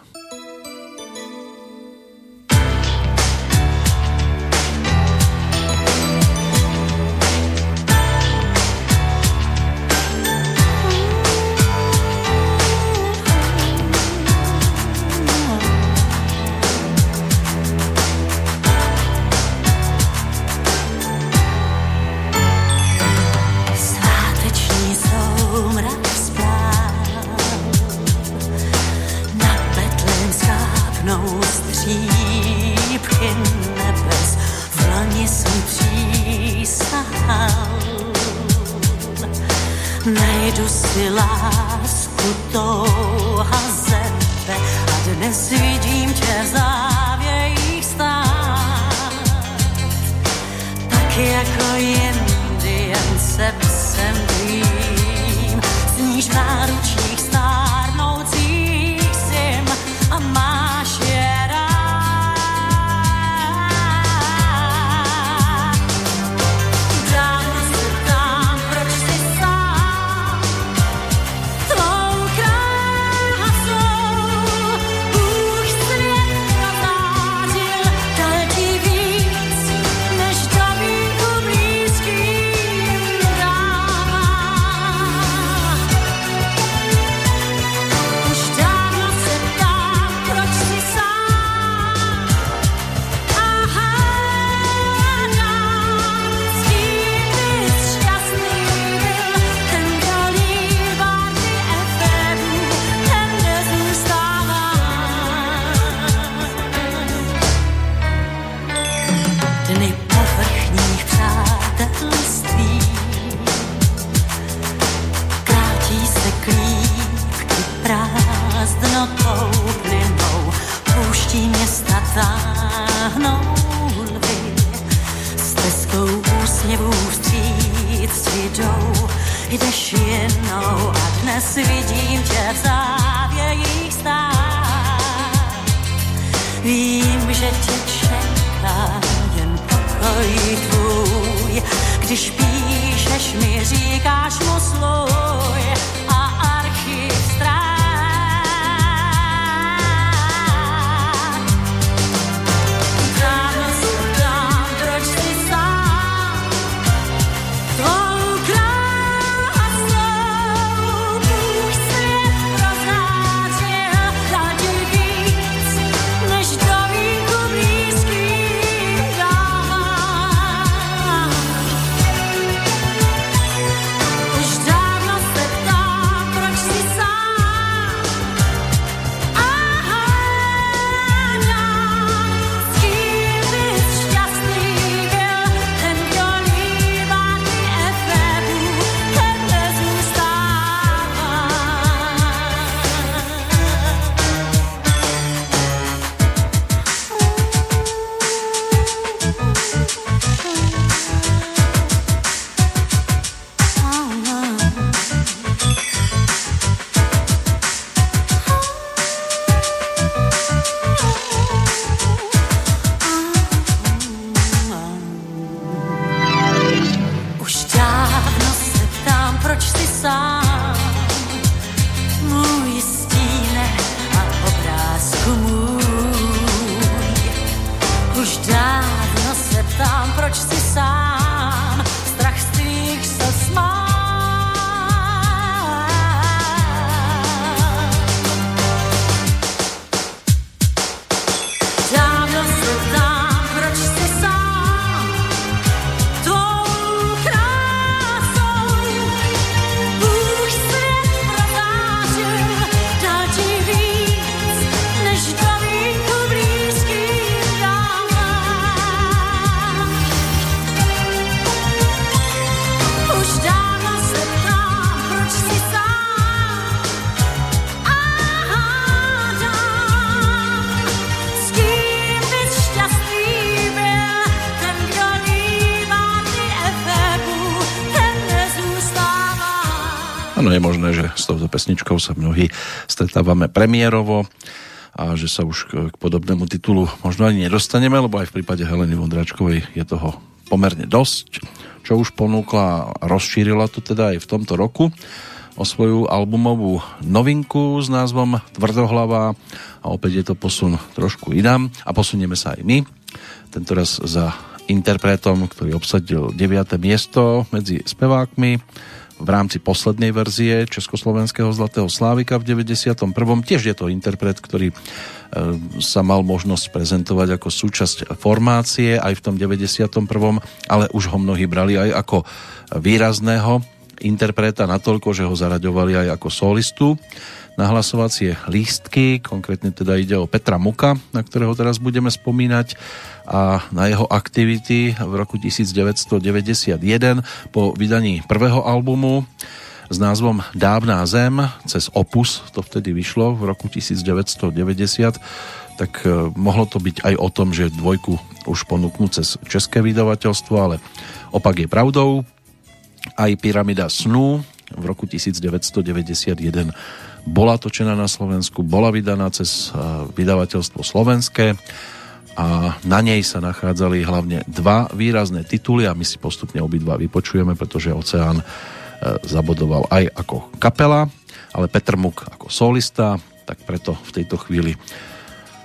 Pesničkou sa mnohí stretávame premiérovo a že sa už k podobnému titulu možno ani nedostaneme, lebo aj v prípade Heleny Vondráčkovej je toho pomerne dosť, čo už ponúkla a rozšírila to teda aj v tomto roku o svoju albumovú novinku s názvom Tvrdohlava a opäť je to posun trošku inám a posunieme sa aj my. Tentoraz za interpretom, ktorý obsadil 9. miesto medzi spevákmi v rámci poslednej verzie Československého Zlatého Slávika v 91. Tiež je to interpret, ktorý e, sa mal možnosť prezentovať ako súčasť formácie aj v tom 91. ale už ho mnohí brali aj ako výrazného interpreta natoľko, že ho zaraďovali aj ako solistu na hlasovacie lístky. Konkrétne teda ide o Petra Muka, na ktorého teraz budeme spomínať a na jeho aktivity v roku 1991 po vydaní prvého albumu s názvom Dávná zem cez Opus, to vtedy vyšlo v roku 1990, tak e, mohlo to byť aj o tom, že dvojku už ponúknú cez české vydavateľstvo, ale opak je pravdou. Aj Pyramida snu v roku 1991 bola točená na Slovensku, bola vydaná cez e, vydavateľstvo slovenské a na nej sa nachádzali hlavne dva výrazné tituly a my si postupne obidva vypočujeme, pretože Oceán e, zabodoval aj ako kapela, ale Petr Muk ako solista, tak preto v tejto chvíli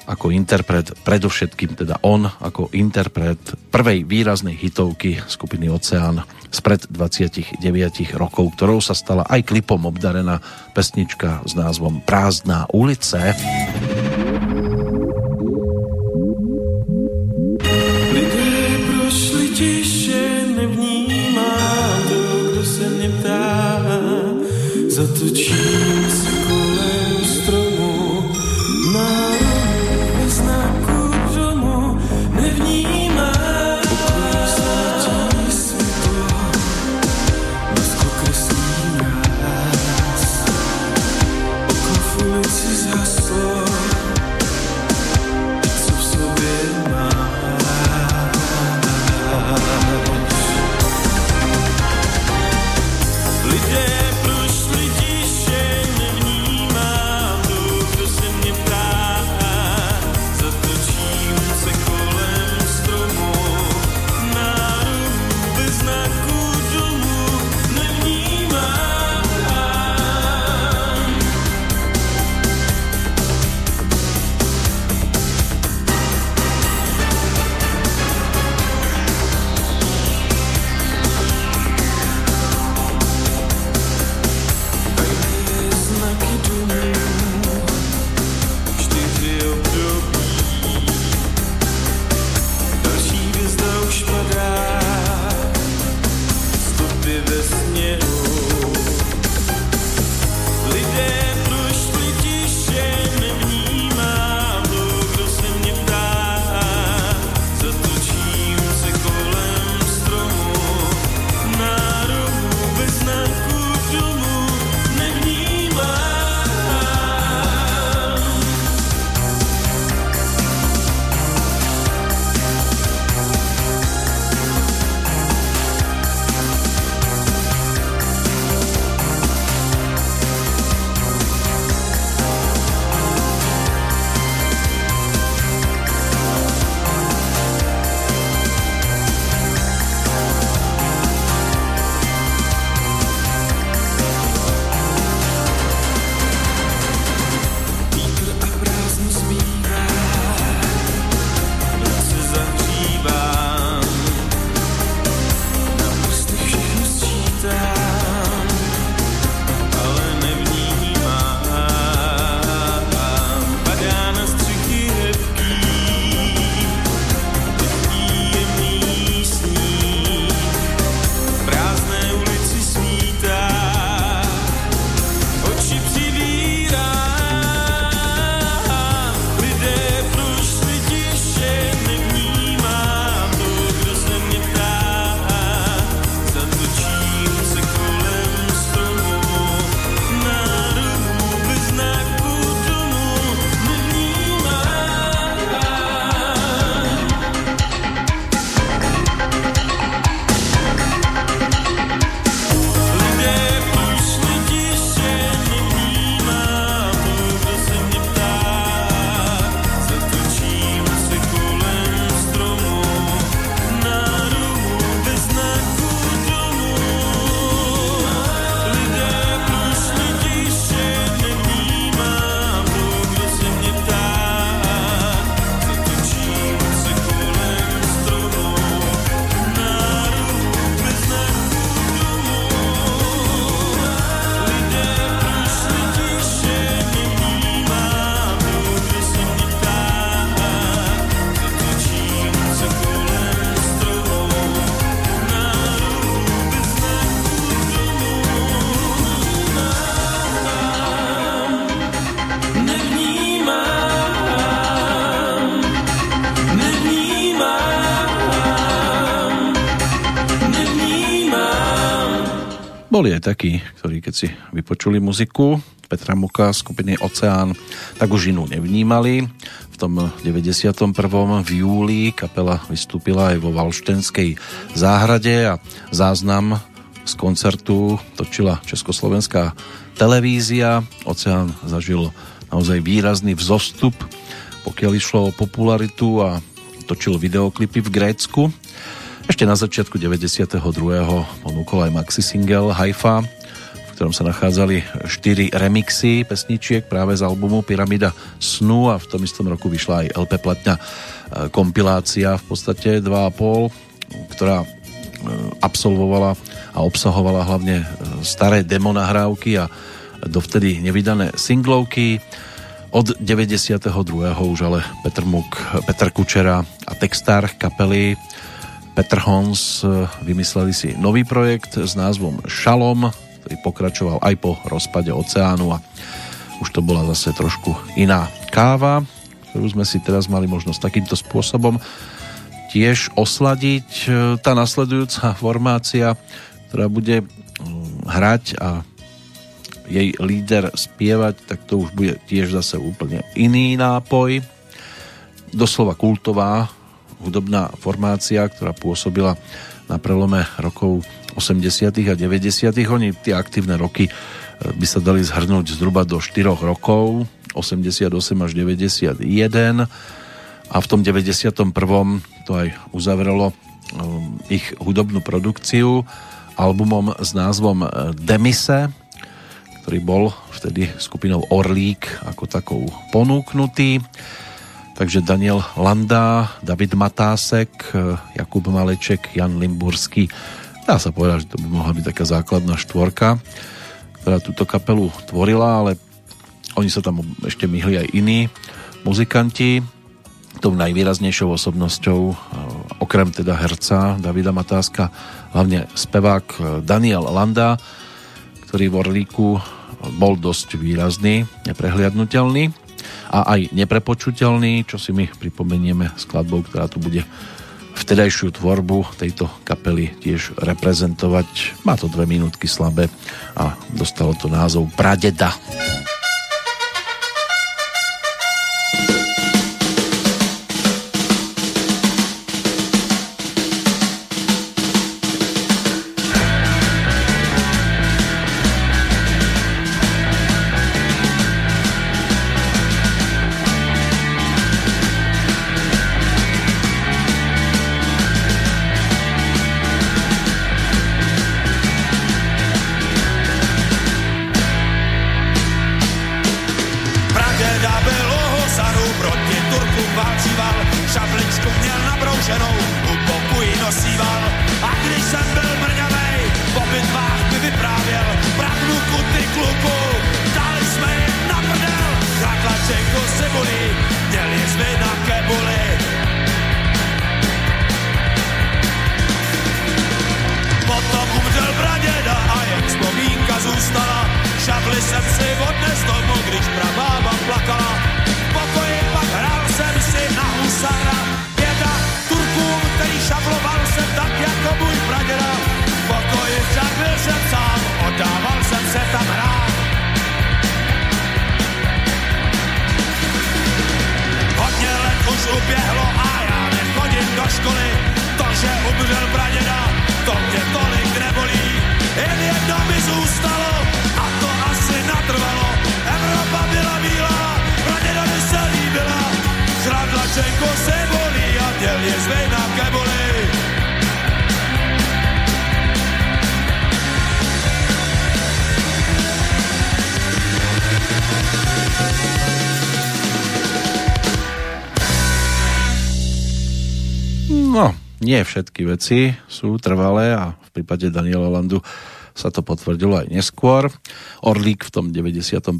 ako interpret, predovšetkým teda on ako interpret prvej výraznej hitovky skupiny Oceán spred 29 rokov, ktorou sa stala aj klipom obdarená pesnička s názvom Prázdná ulice. se Boli aj takí, ktorí keď si vypočuli muziku Petra Muka skupiny Oceán, tak už inú nevnímali. V tom 91. v júli kapela vystúpila aj vo Valštenskej záhrade a záznam z koncertu točila Československá televízia. Oceán zažil naozaj výrazný vzostup, pokiaľ išlo o popularitu a točil videoklipy v Grécku. Ešte na začiatku 92. ponúkol aj maxi single Haifa, v ktorom sa nachádzali 4 remixy pesničiek práve z albumu Pyramida snu a v tom istom roku vyšla aj LP platňa e, kompilácia v podstate 2,5, ktorá e, absolvovala a obsahovala hlavne e, staré demo nahrávky a dovtedy nevydané singlovky. Od 92. už ale Petr Muk, Petr Kučera a textár kapely Petr Hons e, vymysleli si nový projekt s názvom Šalom, ktorý pokračoval aj po rozpade oceánu a už to bola zase trošku iná káva, ktorú sme si teraz mali možnosť takýmto spôsobom tiež osladiť. E, tá nasledujúca formácia, ktorá bude mm, hrať a jej líder spievať, tak to už bude tiež zase úplne iný nápoj. Doslova kultová hudobná formácia, ktorá pôsobila na prelome rokov 80. a 90. Oni tie aktívne roky e, by sa dali zhrnúť zhruba do 4 rokov, 88 až 91 a v tom 91. to aj uzavrelo e, ich hudobnú produkciu albumom s názvom e, Demise, ktorý bol vtedy skupinou Orlík ako takou ponúknutý. Takže Daniel Landa, David Matásek, eh, Jakub Maleček, Jan Limburský. Dá sa povedať, že to by mohla byť taká základná štvorka, ktorá túto kapelu tvorila, ale oni sa tam ešte myhli aj iní muzikanti. Tou najvýraznejšou osobnosťou, eh, okrem teda herca Davida Matáska, hlavne spevák eh, Daniel Landa, ktorý v Orlíku bol dosť výrazný, neprehliadnutelný a aj neprepočuteľný, čo si my pripomenieme skladbou, ktorá tu bude vtedajšiu tvorbu tejto kapely tiež reprezentovať. Má to dve minútky slabé a dostalo to názov Pradeda. Pradeda. Všetky veci sú trvalé a v prípade Daniela Landu sa to potvrdilo aj neskôr. Orlík v tom 91.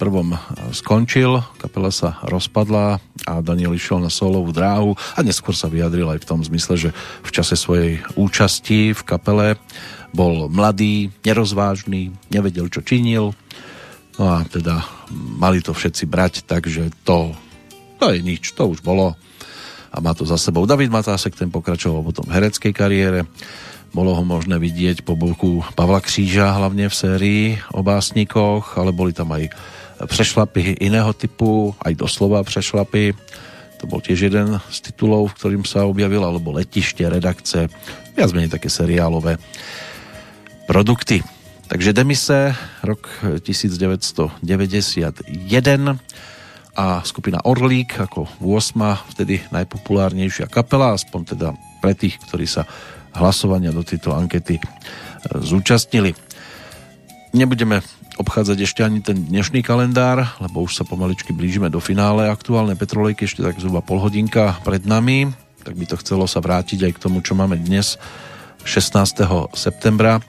skončil, kapela sa rozpadla a Daniel išiel na solovú dráhu a neskôr sa vyjadril aj v tom zmysle, že v čase svojej účasti v kapele bol mladý, nerozvážny, nevedel, čo činil. No a teda mali to všetci brať, takže to, to je nič, to už bolo a má to za sebou. David Matásek ten pokračoval potom v hereckej kariére. Bolo ho možné vidieť po boku Pavla Kříža, hlavne v sérii o básnikoch, ale boli tam aj prešlapy iného typu, aj doslova prešlapy. To bol tiež jeden z titulov, v ktorým sa objavil, alebo letište, redakce, viac menej také seriálové produkty. Takže Demise, rok 1991 a skupina Orlík ako 8. vtedy najpopulárnejšia kapela, aspoň teda pre tých, ktorí sa hlasovania do tejto ankety e, zúčastnili. Nebudeme obchádzať ešte ani ten dnešný kalendár, lebo už sa pomaličky blížime do finále. Aktuálne petrolejky ešte tak zhruba pol hodinka pred nami, tak by to chcelo sa vrátiť aj k tomu, čo máme dnes 16. septembra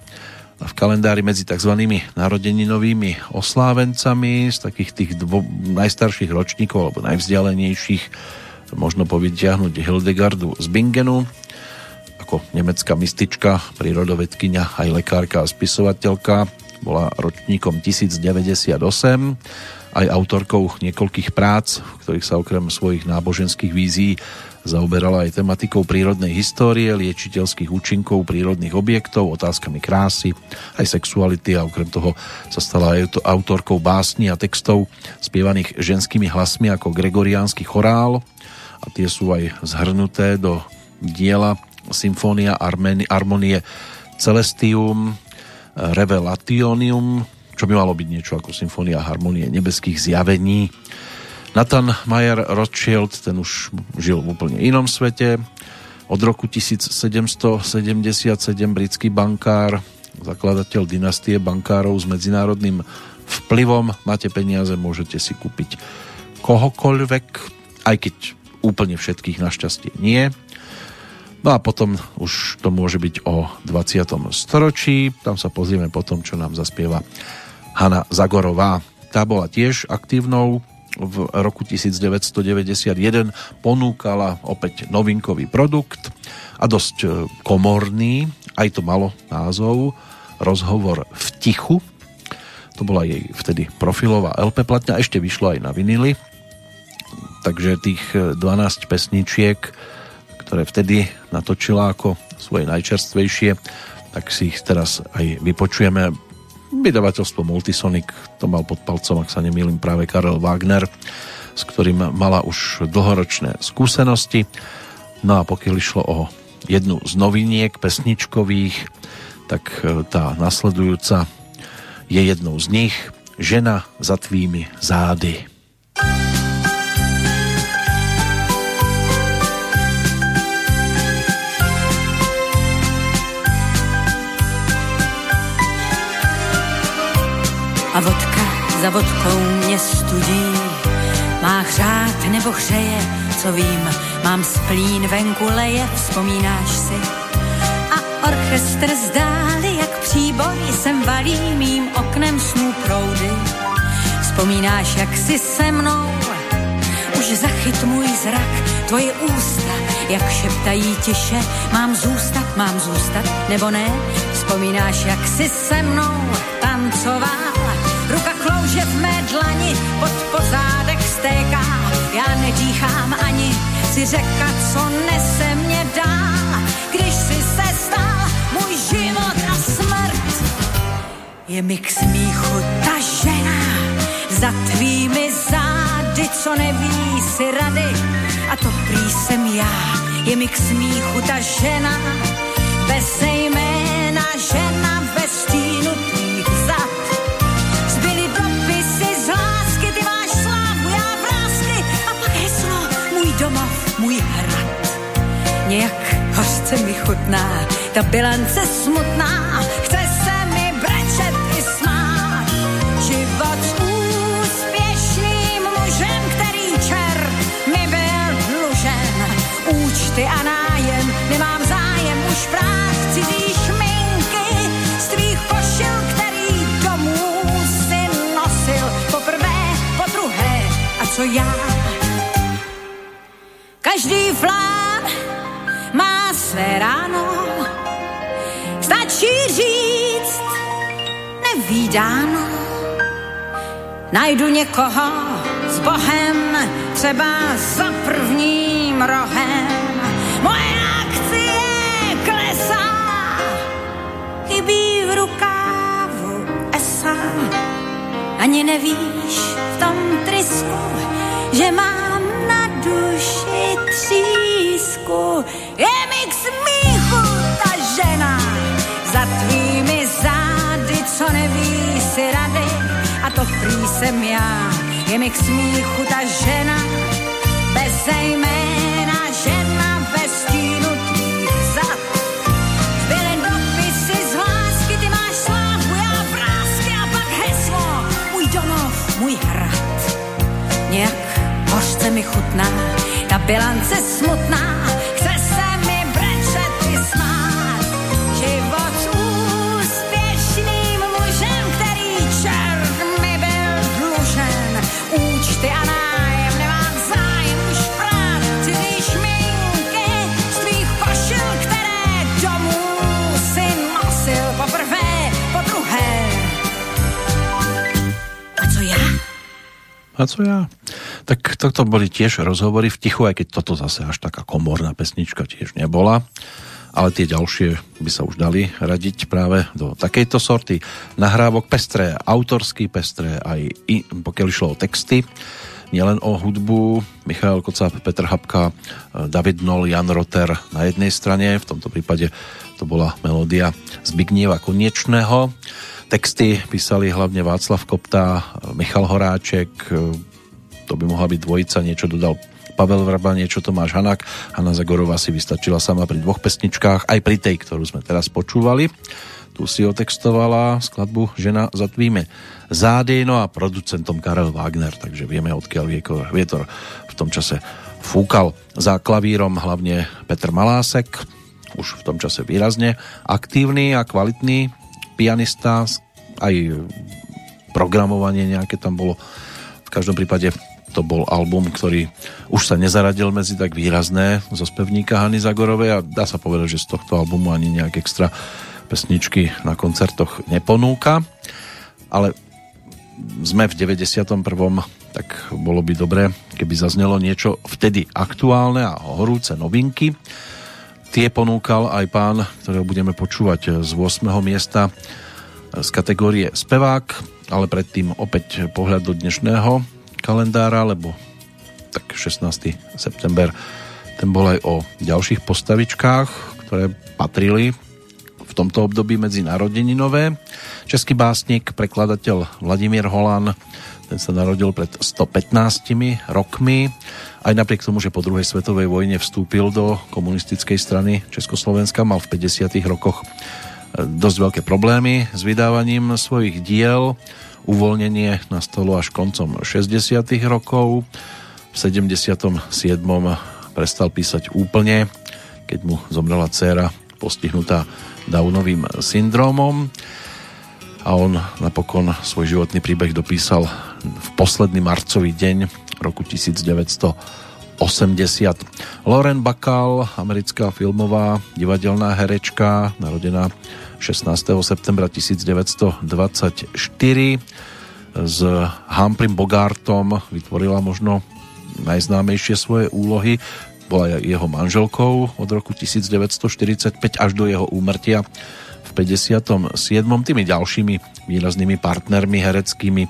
v kalendári medzi tzv. narodeninovými oslávencami z takých tých dvo, najstarších ročníkov alebo najvzdialenejších možno povytiahnuť Hildegardu z Bingenu ako nemecká mystička, prírodovedkynia, aj lekárka a spisovateľka bola ročníkom 1098, aj autorkou niekoľkých prác, v ktorých sa okrem svojich náboženských vízií zaoberala aj tematikou prírodnej histórie, liečiteľských účinkov prírodných objektov, otázkami krásy, aj sexuality a okrem toho sa stala aj autorkou básni a textov spievaných ženskými hlasmi ako gregoriánsky chorál a tie sú aj zhrnuté do diela Symfónia Armonie Celestium Revelationium, čo by malo byť niečo ako symfónia harmonie nebeských zjavení. Nathan Mayer Rothschild, ten už žil v úplne inom svete. Od roku 1777 britský bankár, zakladateľ dynastie bankárov s medzinárodným vplyvom. Máte peniaze, môžete si kúpiť kohokoľvek, aj keď úplne všetkých našťastie nie. No a potom už to môže byť o 20. storočí. Tam sa pozrieme potom, čo nám zaspieva Hanna Zagorová. Tá bola tiež aktívnou v roku 1991 ponúkala opäť novinkový produkt a dosť e, komorný, aj to malo názov Rozhovor v tichu. To bola jej vtedy profilová LP platňa, ešte vyšlo aj na vinily. Takže tých 12 e, pesničiek ktoré vtedy natočila ako svoje najčerstvejšie, tak si ich teraz aj vypočujeme. Vydavateľstvo Multisonic to mal pod palcom, ak sa nemýlim, práve Karel Wagner, s ktorým mala už dlhoročné skúsenosti. No a pokiaľ išlo o jednu z noviniek pesničkových, tak e, tá nasledujúca je jednou z nich Žena za tvými zády. A vodka za vodkou mě studí. Má hřát nebo hřeje, co vím, mám splín venku leje, vzpomínáš si. A orchestr zdáli, jak příboj sem valí mým oknem snů proudy. Vzpomínáš, jak si se mnou už zachyt můj zrak, tvoje ústa, jak šeptají tiše, mám zůstat, mám zůstat, nebo ne? Vzpomínáš, jak si se mnou tancoval, pod pozádek stéká, já nedýchám ani, si řeka, co nese mě dál, když si se stal můj život a smrt. Je mi k smíchu ta žena za tvými zády, co neví si rady, a to prý jsem já. Je mi k smíchu ta žena bez jména, žena domov, můj hrad. Nějak hořce mi chutná, ta bilance smutná, chce se mi brečet i smát. Život s úspěšným mužem, který čer mi byl dlužen. Účty a nájem, nemám zájem už prát cizí šminky z tvých košil, který domů si nosil poprvé, po druhé. A co já? Každý flán má své ráno, stačí říct nevídáno. Najdu někoho s bohem, třeba za prvním rohem. Moje akcie klesá, chybí v rukávu esa. Ani nevíš v tom trysku, že mám duši třísku. Je mi k smíchu ta žena za tvými zády, co neví si rady. A to prý jsem já, je mi k smíchu ta žena bez jména, chutná, ta bilance smutná, chce se mi brečet i smát. Život s úspěšným mužem, který čert mi byl dlužen. Účty a nájem nemám zájem už prát, cizí šminky z tvých košil, které domů si nosil poprvé, po druhé. A co já? A co ja? Tak toto boli tiež rozhovory v tichu, aj keď toto zase až taká komorná pesnička tiež nebola. Ale tie ďalšie by sa už dali radiť práve do takejto sorty nahrávok pestré, autorský pestré, aj i, pokiaľ išlo o texty, nielen o hudbu, Michal Kocáb, Petr Habka, David Nol, Jan Roter na jednej strane, v tomto prípade to bola melódia Zbignieva Koniečného. Texty písali hlavne Václav Kopta, Michal Horáček, to by mohla byť dvojica, niečo dodal Pavel Vrba, niečo Tomáš Hanák. Hanna Zagorová si vystačila sama pri dvoch pesničkách, aj pri tej, ktorú sme teraz počúvali. Tu si otextovala skladbu Žena za tvými zády, no a producentom Karel Wagner, takže vieme, odkiaľ vietor v tom čase fúkal. Za klavírom hlavne Petr Malásek, už v tom čase výrazne aktívny a kvalitný pianista, aj programovanie nejaké tam bolo. V každom prípade to bol album, ktorý už sa nezaradil medzi tak výrazné zo spevníka Hany Zagorovej a dá sa povedať, že z tohto albumu ani nejak extra pesničky na koncertoch neponúka. Ale sme v 91. tak bolo by dobré, keby zaznelo niečo vtedy aktuálne a horúce novinky. Tie ponúkal aj pán, ktorého budeme počúvať z 8. miesta z kategórie spevák, ale predtým opäť pohľad do dnešného kalendára, lebo tak 16. september ten bol aj o ďalších postavičkách, ktoré patrili v tomto období medzi narodeninové. Český básnik, prekladateľ Vladimír Holan, ten sa narodil pred 115 rokmi. Aj napriek tomu, že po druhej svetovej vojne vstúpil do komunistickej strany Československa, mal v 50. rokoch dosť veľké problémy s vydávaním svojich diel uvoľnenie nastalo až koncom 60. rokov. V 77. prestal písať úplne, keď mu zomrela dcéra postihnutá Downovým syndrómom a on napokon svoj životný príbeh dopísal v posledný marcový deň roku 1980. Lauren Bacall, americká filmová divadelná herečka, narodená 16. septembra 1924 s Humphreym Bogartom vytvorila možno najznámejšie svoje úlohy. Bola jeho manželkou od roku 1945 až do jeho úmrtia v 57. Tými ďalšími výraznými partnermi hereckými e,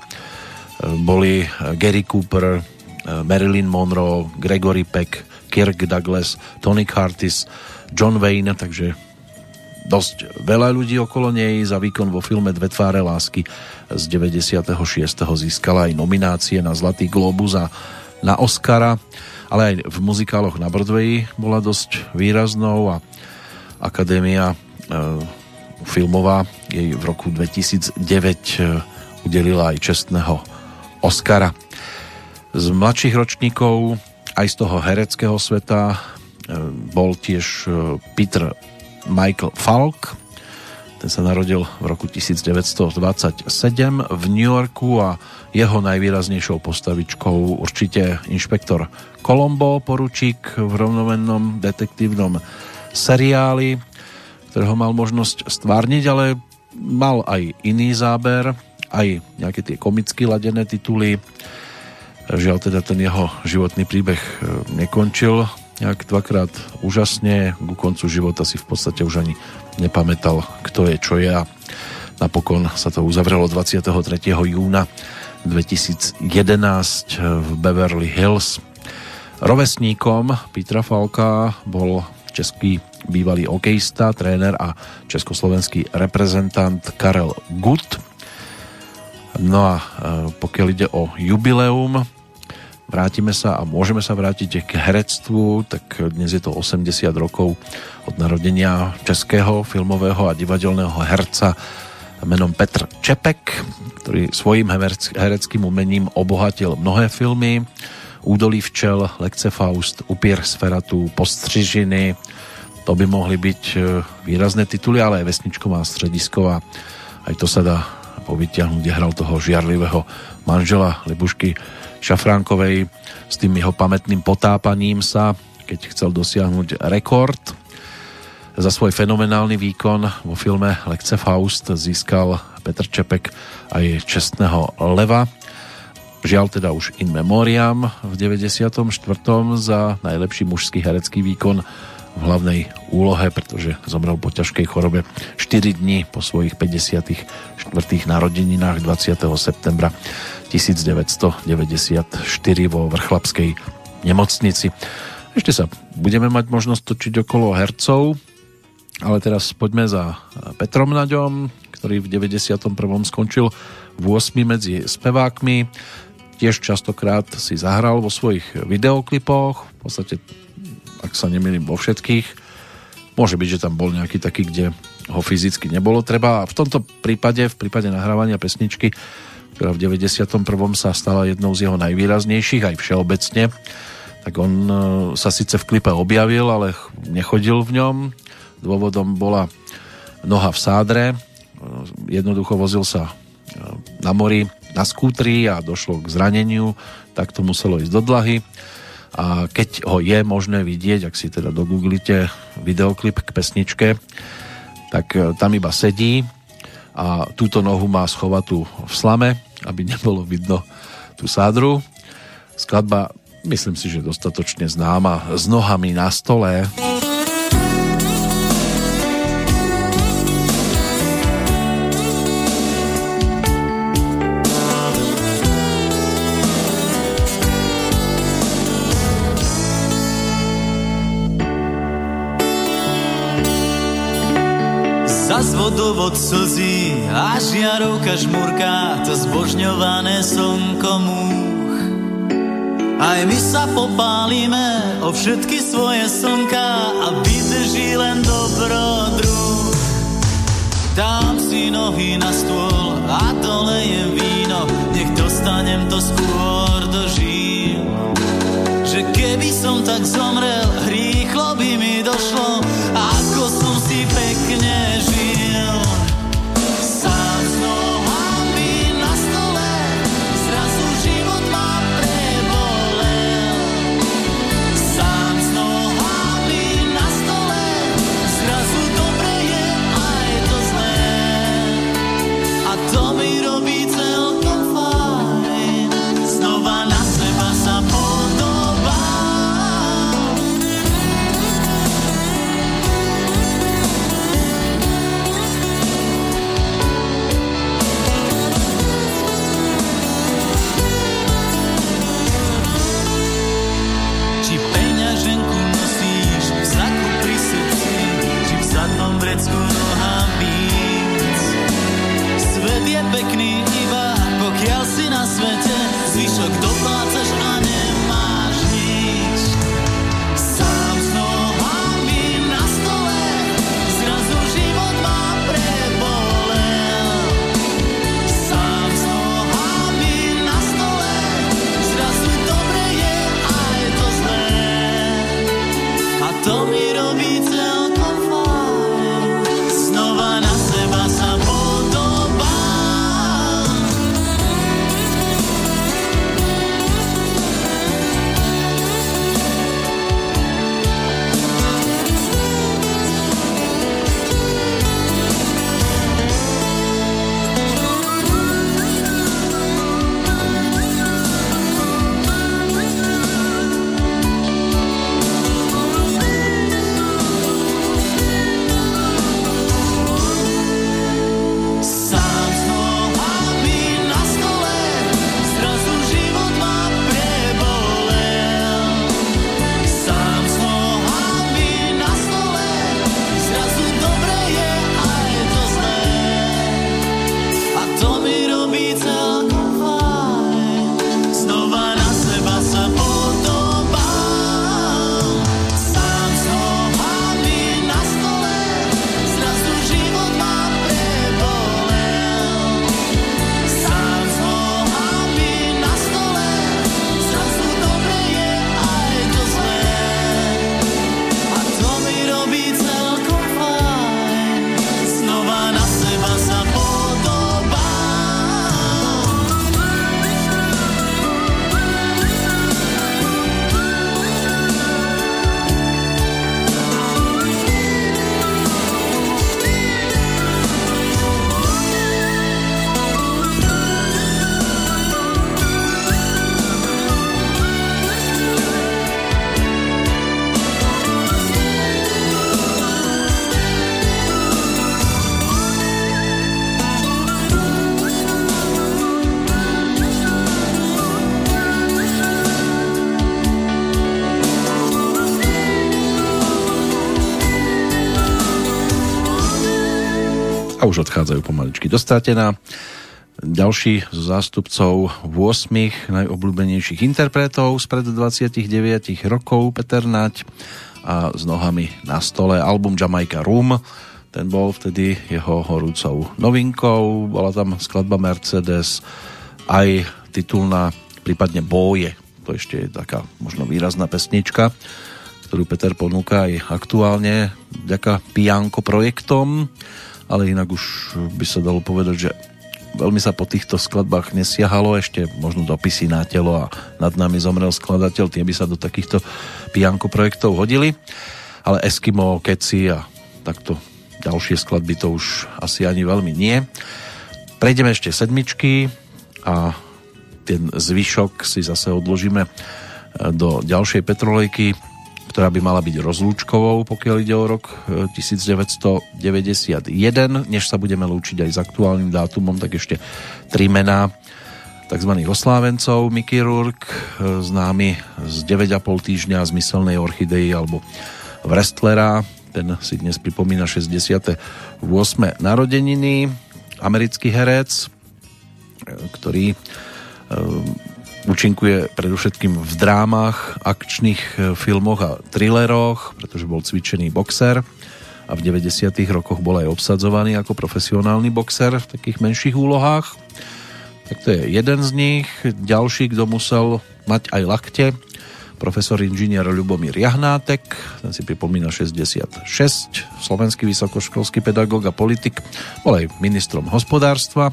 boli Gary Cooper, e, Marilyn Monroe, Gregory Peck, Kirk Douglas, Tony Curtis, John Wayne, takže dosť veľa ľudí okolo nej. Za výkon vo filme Dve tváre lásky z 96. získala aj nominácie na Zlatý globus a na Oscara, ale aj v muzikáloch na Broadway bola dosť výraznou a Akadémia e, filmová jej v roku 2009 e, udelila aj čestného Oscara. Z mladších ročníkov aj z toho hereckého sveta e, bol tiež e, Peter Michael Falk. Ten sa narodil v roku 1927 v New Yorku a jeho najvýraznejšou postavičkou určite inšpektor Colombo, poručík v rovnomennom detektívnom seriáli, ktorého mal možnosť stvárniť, ale mal aj iný záber, aj nejaké tie komicky ladené tituly. Žiaľ teda ten jeho životný príbeh e, nekončil nejak dvakrát úžasne. Ku koncu života si v podstate už ani nepamätal, kto je, čo je a napokon sa to uzavrelo 23. júna 2011 v Beverly Hills. Rovesníkom Petra Falka bol český bývalý okejista, tréner a československý reprezentant Karel Gut. No a e, pokiaľ ide o jubileum, vrátime sa a môžeme sa vrátiť k herectvu, tak dnes je to 80 rokov od narodenia českého filmového a divadelného herca menom Petr Čepek, ktorý svojim hereckým umením obohatil mnohé filmy. Údolí včel, Lekce Faust, Upier Sferatu, Postřižiny, to by mohli byť e, výrazné tituly, ale aj Vesničková stredisková. Aj to sa dá povytiahnuť, hral toho žiarlivého manžela Libušky Šafránkovej s tým jeho pamätným potápaním sa, keď chcel dosiahnuť rekord. Za svoj fenomenálny výkon vo filme Lekce Faust získal Petr Čepek aj čestného leva. Žiaľ teda už in memoriam v 94. za najlepší mužský herecký výkon v hlavnej úlohe, pretože zomrel po ťažkej chorobe 4 dní po svojich 54. narodeninách 20. septembra 1994 vo Vrchlapskej nemocnici. Ešte sa budeme mať možnosť točiť okolo hercov, ale teraz poďme za Petrom Naďom, ktorý v 91. skončil v 8 medzi spevákmi. Tiež častokrát si zahral vo svojich videoklipoch, v podstate ak sa nemýlim vo všetkých. Môže byť, že tam bol nejaký taký, kde ho fyzicky nebolo treba. A v tomto prípade, v prípade nahrávania pesničky, ktorá v 91. sa stala jednou z jeho najvýraznejších aj všeobecne, tak on e, sa síce v klipe objavil, ale nechodil v ňom. Dôvodom bola noha v sádre. E, jednoducho vozil sa e, na mori na skútri a došlo k zraneniu, tak to muselo ísť do dlahy a keď ho je možné vidieť, ak si teda dogooglite videoklip k pesničke, tak tam iba sedí a túto nohu má schovatú v slame, aby nebolo vidno tú sádru. Skladba, myslím si, že dostatočne známa, s nohami na stole. Vodovod slzí a žiarovka žmurká, to zbožňované slnko múch. Aj my sa popálime o všetky svoje slnka a vydrží len dobrodruh. Dám si nohy na stôl a dolejem víno, nech dostanem to skôr do žíl. Že keby som tak zomrel, rýchlo by mi došlo, odchádzajú pomaličky do Stratená. Ďalší z zástupcov 8 najobľúbenejších interpretov spred 29 rokov Peter Nať a s nohami na stole. Album Jamaica Room ten bol vtedy jeho horúcou novinkou. Bola tam skladba Mercedes aj titulná prípadne Boje. To ešte je taká možno výrazná pesnička ktorú Peter ponúka aj aktuálne vďaka Pianko projektom, ale inak už by sa dalo povedať, že veľmi sa po týchto skladbách nesiahalo, ešte možno dopisy na telo a nad nami zomrel skladateľ, tie by sa do takýchto Pianko projektov hodili, ale Eskimo, Keci a takto ďalšie skladby to už asi ani veľmi nie. Prejdeme ešte sedmičky a ten zvyšok si zase odložíme do ďalšej petrolejky ktorá by mala byť rozlúčkovou, pokiaľ ide o rok 1991. E, Než sa budeme lúčiť aj s aktuálnym dátumom, tak ešte tri mená tzv. oslávencov. Mickey Rourke, e, známy z 9,5 týždňa zmyselnej orchidei alebo wrestlera, ten si dnes pripomína 68. narodeniny. Americký herec, e, ktorý Účinkuje predovšetkým v drámach, akčných e, filmoch a thrilleroch, pretože bol cvičený boxer a v 90. rokoch bol aj obsadzovaný ako profesionálny boxer v takých menších úlohách. Tak to je jeden z nich. Ďalší, kto musel mať aj lakte, profesor inžinier Ľubomír Jahnátek, ten si pripomína 66, slovenský vysokoškolský pedagóg a politik, bol aj ministrom hospodárstva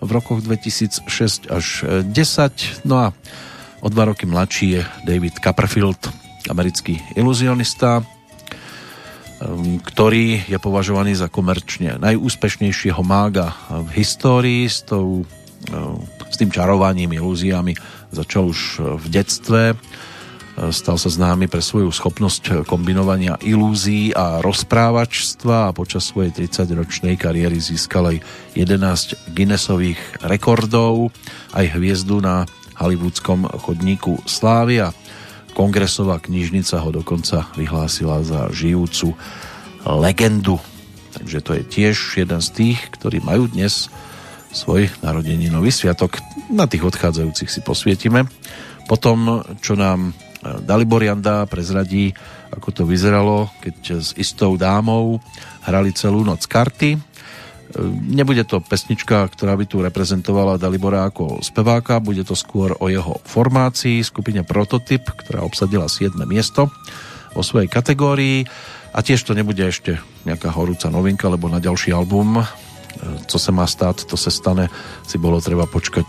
v rokoch 2006 až 10. No a o dva roky mladší je David Copperfield, americký iluzionista, um, ktorý je považovaný za komerčne najúspešnejšieho mága v histórii s, tou, um, s tým čarovaním, ilúziami. Začal už v detstve Stal sa známy pre svoju schopnosť kombinovania ilúzií a rozprávačstva a počas svojej 30-ročnej kariéry získal aj 11 Guinnessových rekordov, aj hviezdu na hollywoodskom chodníku Slávy a kongresová knižnica ho dokonca vyhlásila za žijúcu legendu. Takže to je tiež jeden z tých, ktorí majú dnes svoj narodeninový sviatok. Na tých odchádzajúcich si posvietime. Potom, čo nám Dalibor Janda prezradí, ako to vyzeralo, keď s istou dámou hrali celú noc karty. E, nebude to pesnička, ktorá by tu reprezentovala Dalibora ako speváka, bude to skôr o jeho formácii, skupine Prototyp, ktorá obsadila 7. miesto vo svojej kategórii a tiež to nebude ešte nejaká horúca novinka, lebo na ďalší album co sa má stát, to sa stane, si bolo treba počkať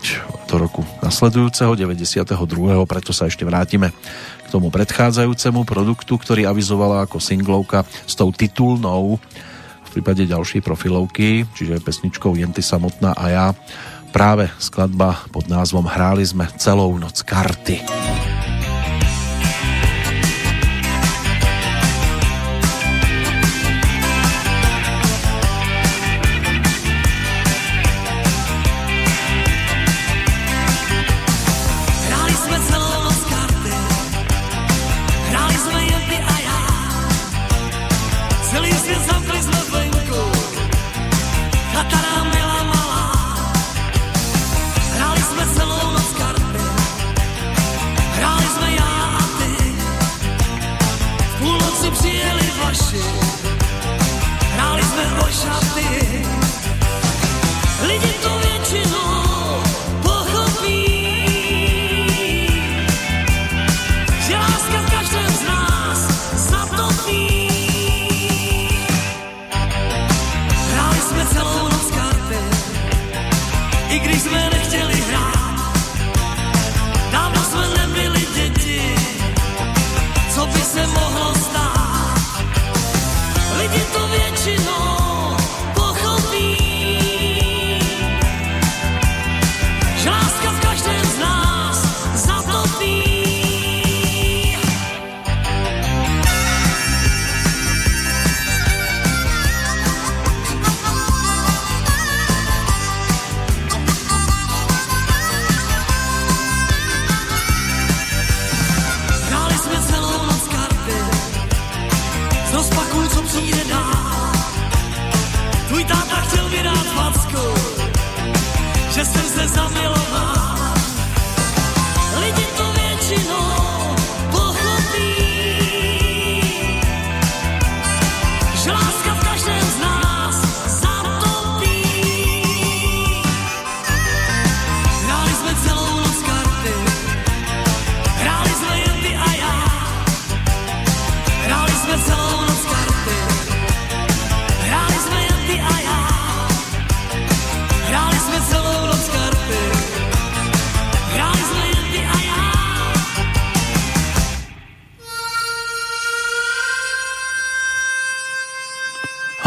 do roku nasledujúceho, 92. Preto sa ešte vrátime k tomu predchádzajúcemu produktu, ktorý avizovala ako singlovka s tou titulnou v prípade ďalšej profilovky, čiže pesničkou Jenty samotná a ja. Práve skladba pod názvom Hráli sme celou noc karty.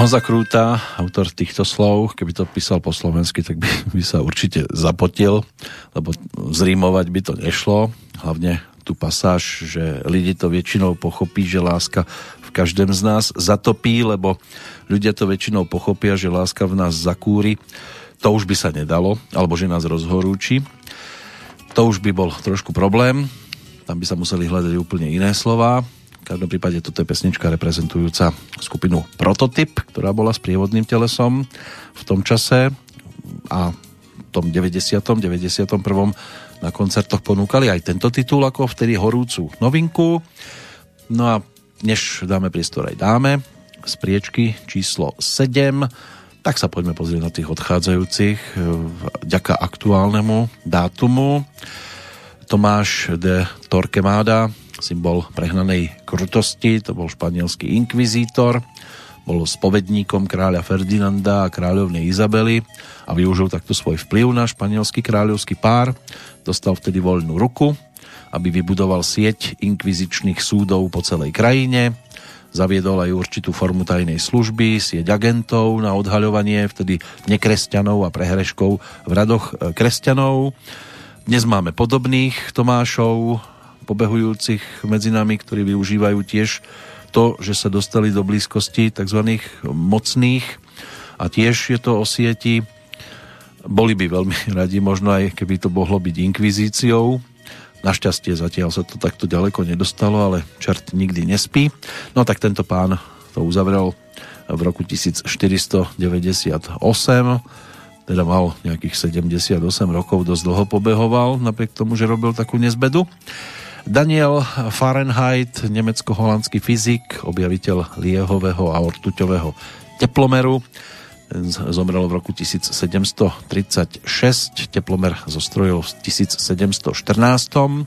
Honza Krúta, autor týchto slov, keby to písal po slovensky, tak by, by sa určite zapotil, lebo zrímovať by to nešlo. Hlavne tú pasáž, že lidi to väčšinou pochopí, že láska v každém z nás zatopí, lebo ľudia to väčšinou pochopia, že láska v nás zakúri. To už by sa nedalo, alebo že nás rozhorúči. To už by bol trošku problém. Tam by sa museli hľadať úplne iné slova v každom prípade toto je pesnička reprezentujúca skupinu Prototyp, ktorá bola s prievodným telesom v tom čase a v tom 90. 91. na koncertoch ponúkali aj tento titul ako vtedy horúcu novinku. No a než dáme priestor aj dáme z priečky číslo 7, tak sa poďme pozrieť na tých odchádzajúcich vďaka aktuálnemu dátumu. Tomáš de Torquemada symbol prehnanej krutosti, to bol španielský inkvizítor, bol spovedníkom kráľa Ferdinanda a kráľovnej Izabely a využil takto svoj vplyv na španielský kráľovský pár. Dostal vtedy voľnú ruku, aby vybudoval sieť inkvizičných súdov po celej krajine. Zaviedol aj určitú formu tajnej služby, sieť agentov na odhaľovanie vtedy nekresťanov a prehreškov v radoch e, kresťanov. Dnes máme podobných Tomášov, pobehujúcich medzi nami, ktorí využívajú tiež to, že sa dostali do blízkosti tzv. mocných a tiež je to o sieti. Boli by veľmi radi, možno aj keby to mohlo byť inkvizíciou. Našťastie zatiaľ sa to takto ďaleko nedostalo, ale čert nikdy nespí. No tak tento pán to uzavrel v roku 1498 teda mal nejakých 78 rokov, dosť dlho pobehoval, napriek tomu, že robil takú nezbedu. Daniel Fahrenheit, nemecko-holandský fyzik, objaviteľ liehového a ortuťového teplomeru, zomrel v roku 1736, teplomer zostrojil v 1714.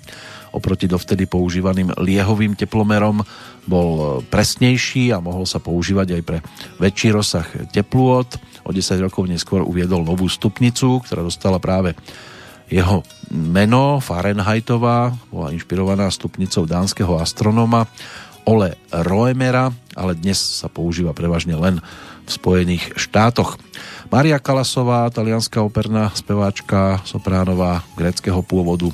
Oproti dovtedy používaným liehovým teplomerom bol presnejší a mohol sa používať aj pre väčší rozsah teplôt. O 10 rokov neskôr uviedol novú stupnicu, ktorá dostala práve jeho meno Fahrenheitová bola inšpirovaná stupnicou dánskeho astronóma Ole Roemera, ale dnes sa používa prevažne len v Spojených štátoch. Maria Kalasová, talianská operná speváčka, sopránová greckého pôvodu,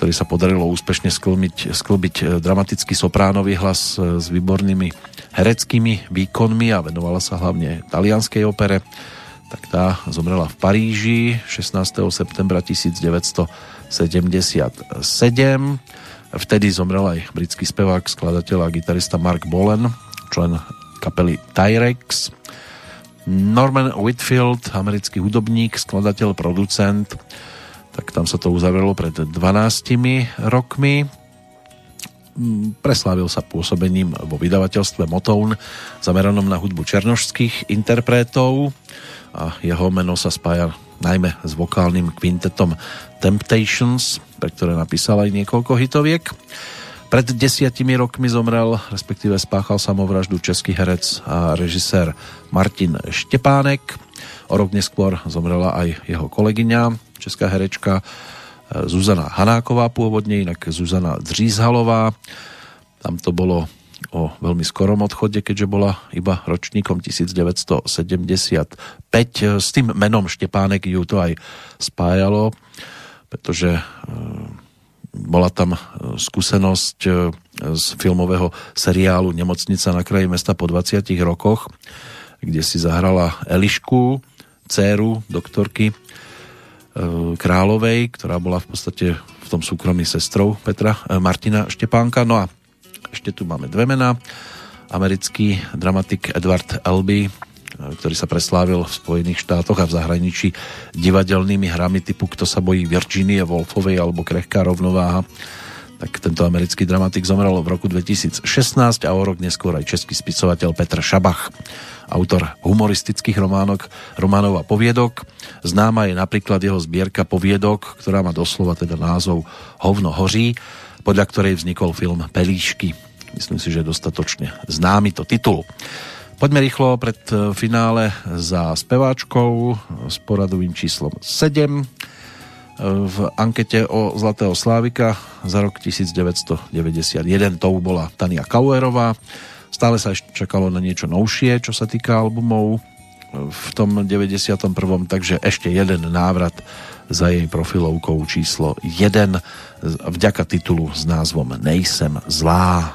ktorý sa podarilo úspešne sklbiť, sklbiť dramatický sopránový hlas s výbornými hereckými výkonmi a venovala sa hlavne talianskej opere tak tá zomrela v Paríži 16. septembra 1977. Vtedy zomrel aj britský spevák, skladateľ a gitarista Mark Bolen, člen kapely Tyrex. Norman Whitfield, americký hudobník, skladateľ, producent, tak tam sa to uzavrelo pred 12 rokmi. Preslávil sa pôsobením vo vydavateľstve Motown zameranom na hudbu černožských interpretov a jeho meno sa spája najmä s vokálnym kvintetom Temptations, pre ktoré napísal aj niekoľko hitoviek. Pred desiatimi rokmi zomrel, respektíve spáchal samovraždu český herec a režisér Martin Štepánek. O rok neskôr zomrela aj jeho kolegyňa, česká herečka Zuzana Hanáková pôvodne, inak Zuzana Dřízhalová. Tam to bolo o veľmi skorom odchode, keďže bola iba ročníkom 1975. S tým menom Štepánek ju to aj spájalo, pretože e, bola tam e, skúsenosť e, z filmového seriálu Nemocnica na kraji mesta po 20 rokoch, kde si zahrala Elišku, dceru doktorky Královej, ktorá bola v podstate v tom súkromí sestrou Petra Martina Štepánka. No a ešte tu máme dve mená. Americký dramatik Edward Elby, ktorý sa preslávil v Spojených štátoch a v zahraničí divadelnými hrami typu Kto sa bojí Virginie Wolfovej alebo Krehká rovnováha tak tento americký dramatik zomrel v roku 2016 a o rok neskôr aj český spisovateľ Petr Šabach, autor humoristických románok, románov a poviedok. Známa je napríklad jeho zbierka poviedok, ktorá má doslova teda názov Hovno hoří podľa ktorej vznikol film Pelíšky. Myslím si, že je dostatočne známy to titul. Poďme rýchlo pred e, finále za speváčkou s poradovým číslom 7 e, v ankete o Zlatého Slávika za rok 1991. Tou bola Tania Kauerová Stále sa ešte čakalo na niečo novšie, čo sa týka albumov v tom 91. Takže ešte jeden návrat za jej profilovkou číslo 1 vďaka titulu s názvom Nejsem zlá.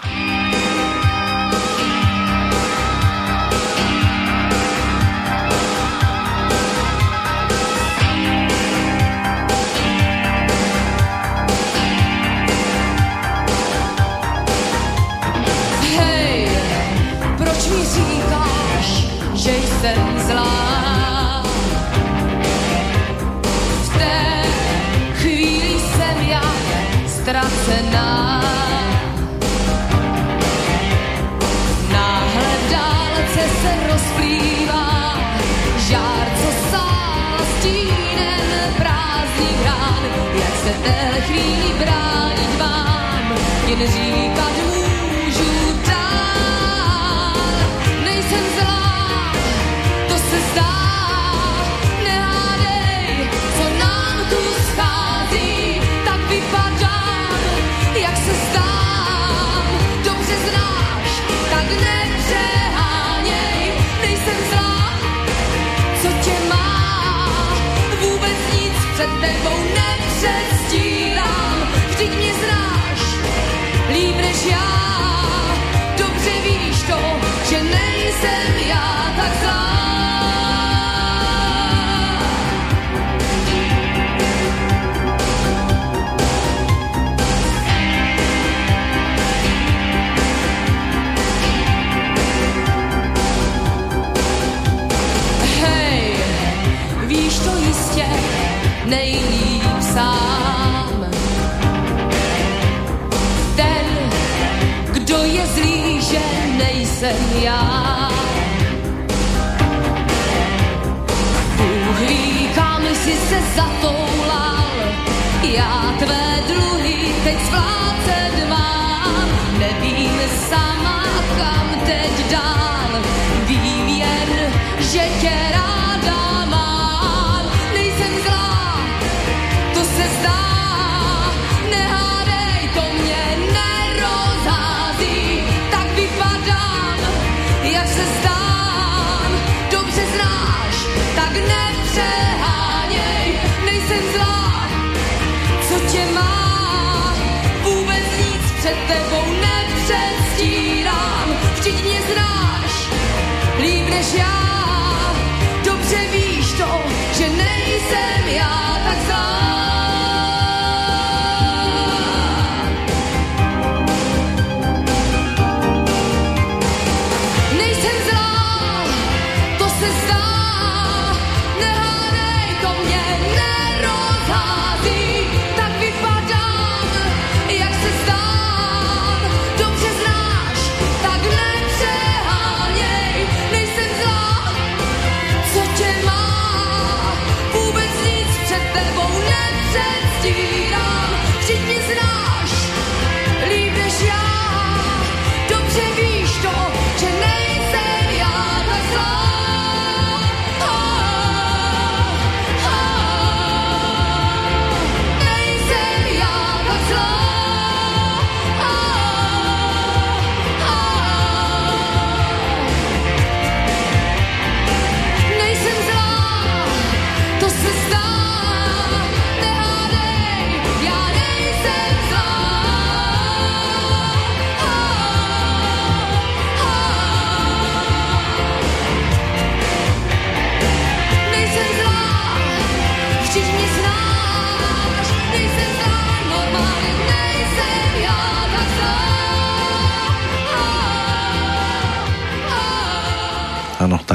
si se zatoulal, já tvé dluhy teď zvládám.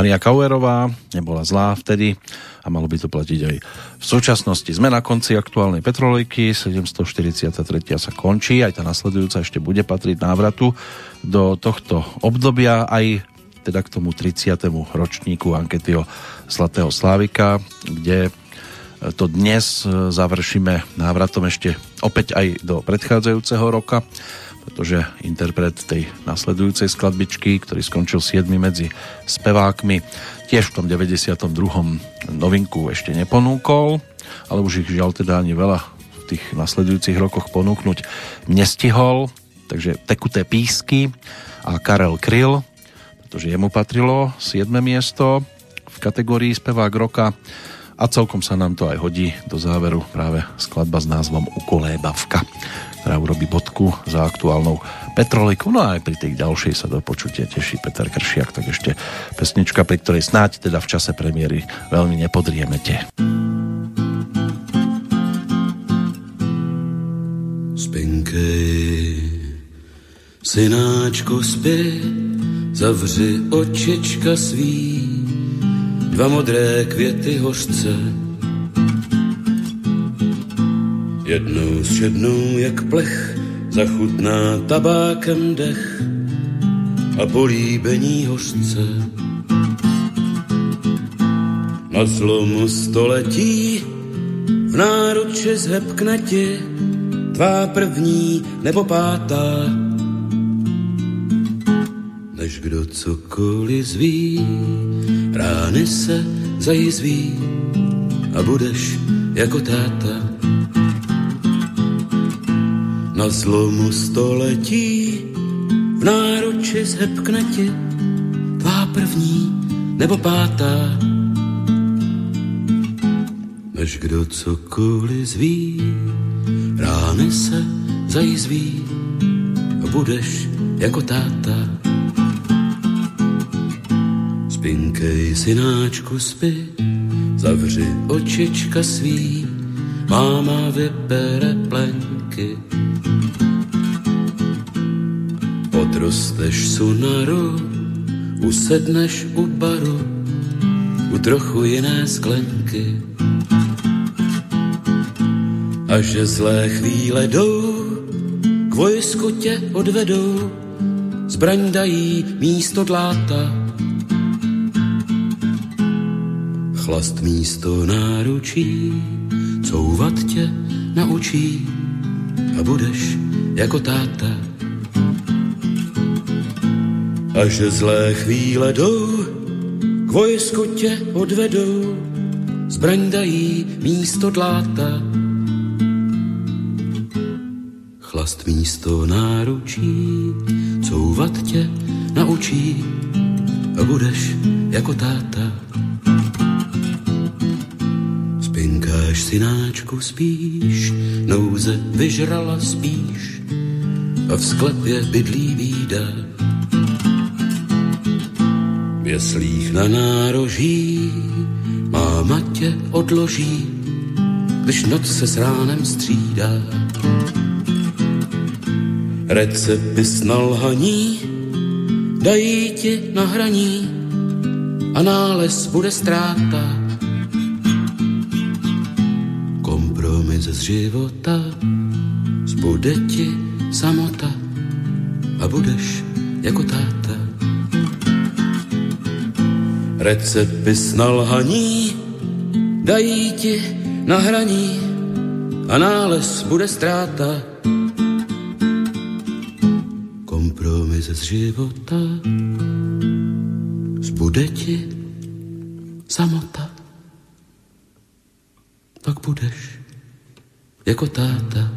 Tania Kauerová nebola zlá vtedy a malo by to platiť aj v súčasnosti. Sme na konci aktuálnej petrolejky, 743. sa končí, aj tá nasledujúca ešte bude patriť návratu do tohto obdobia, aj teda k tomu 30. ročníku ankety o Zlatého Slávika, kde to dnes završíme návratom ešte opäť aj do predchádzajúceho roka pretože interpret tej nasledujúcej skladbičky, ktorý skončil 7 medzi spevákmi, tiež v tom 92. novinku ešte neponúkol, ale už ich žiaľ teda ani veľa v tých nasledujúcich rokoch ponúknuť nestihol, takže tekuté písky a Karel Kryl, pretože jemu patrilo 7. miesto v kategórii spevák roka a celkom sa nám to aj hodí do záveru práve skladba s názvom Ukolébavka, ktorá urobí bodku za aktuálnou Petroliku. No a aj pri tej ďalšej sa do počutia teší Peter Kršiak, tak ešte pesnička, pri ktorej snáď teda v čase premiéry veľmi nepodriemete. Spinkej, synáčku spí, zavři očička svý, dva modré květy hořce. Jednou zšednou jak plech, zachutná tabákem dech a políbení hořce. Na zlomu století v náruči zhebkne ti tvá první nebo pátá, než kdo cokoliv zví, rány se zajizví a budeš jako táta. Na zlomu století v náruči zhebkne ti tvá první nebo pátá, než kdo cokoliv zví, rány se zajizví a budeš jako táta. Spinkej, synáčku, spí, zavři očička svý, máma vypere plenky. Odrosteš sunaru, usedneš u baru, u trochu jiné sklenky. A že zlé chvíle jdou, k vojsku tě odvedou, zbraň dají místo dláta. Chlast místo náručí, couvat tě naučí a budeš jako táta. A že zlé chvíle jdou, k vojsku tě odvedou, zbraň dají místo dláta. Chlast místo náručí, couvat tě naučí a budeš jako táta. Spinkáš, synáčku, spíš, nouze vyžrala spíš a v sklepě bydlí bída. Jeslích na nároží máma tě odloží, když noc se s ránem střídá. Recepty s nalhaní dají ti na hraní a nález bude ztráta. Kompromis z života zbude ti samota a budeš jako táta. Recepty s nalhaní dají ti na hraní a nález bude ztráta. Kompromis z života zbude ti samota. Pak budeš jako táta.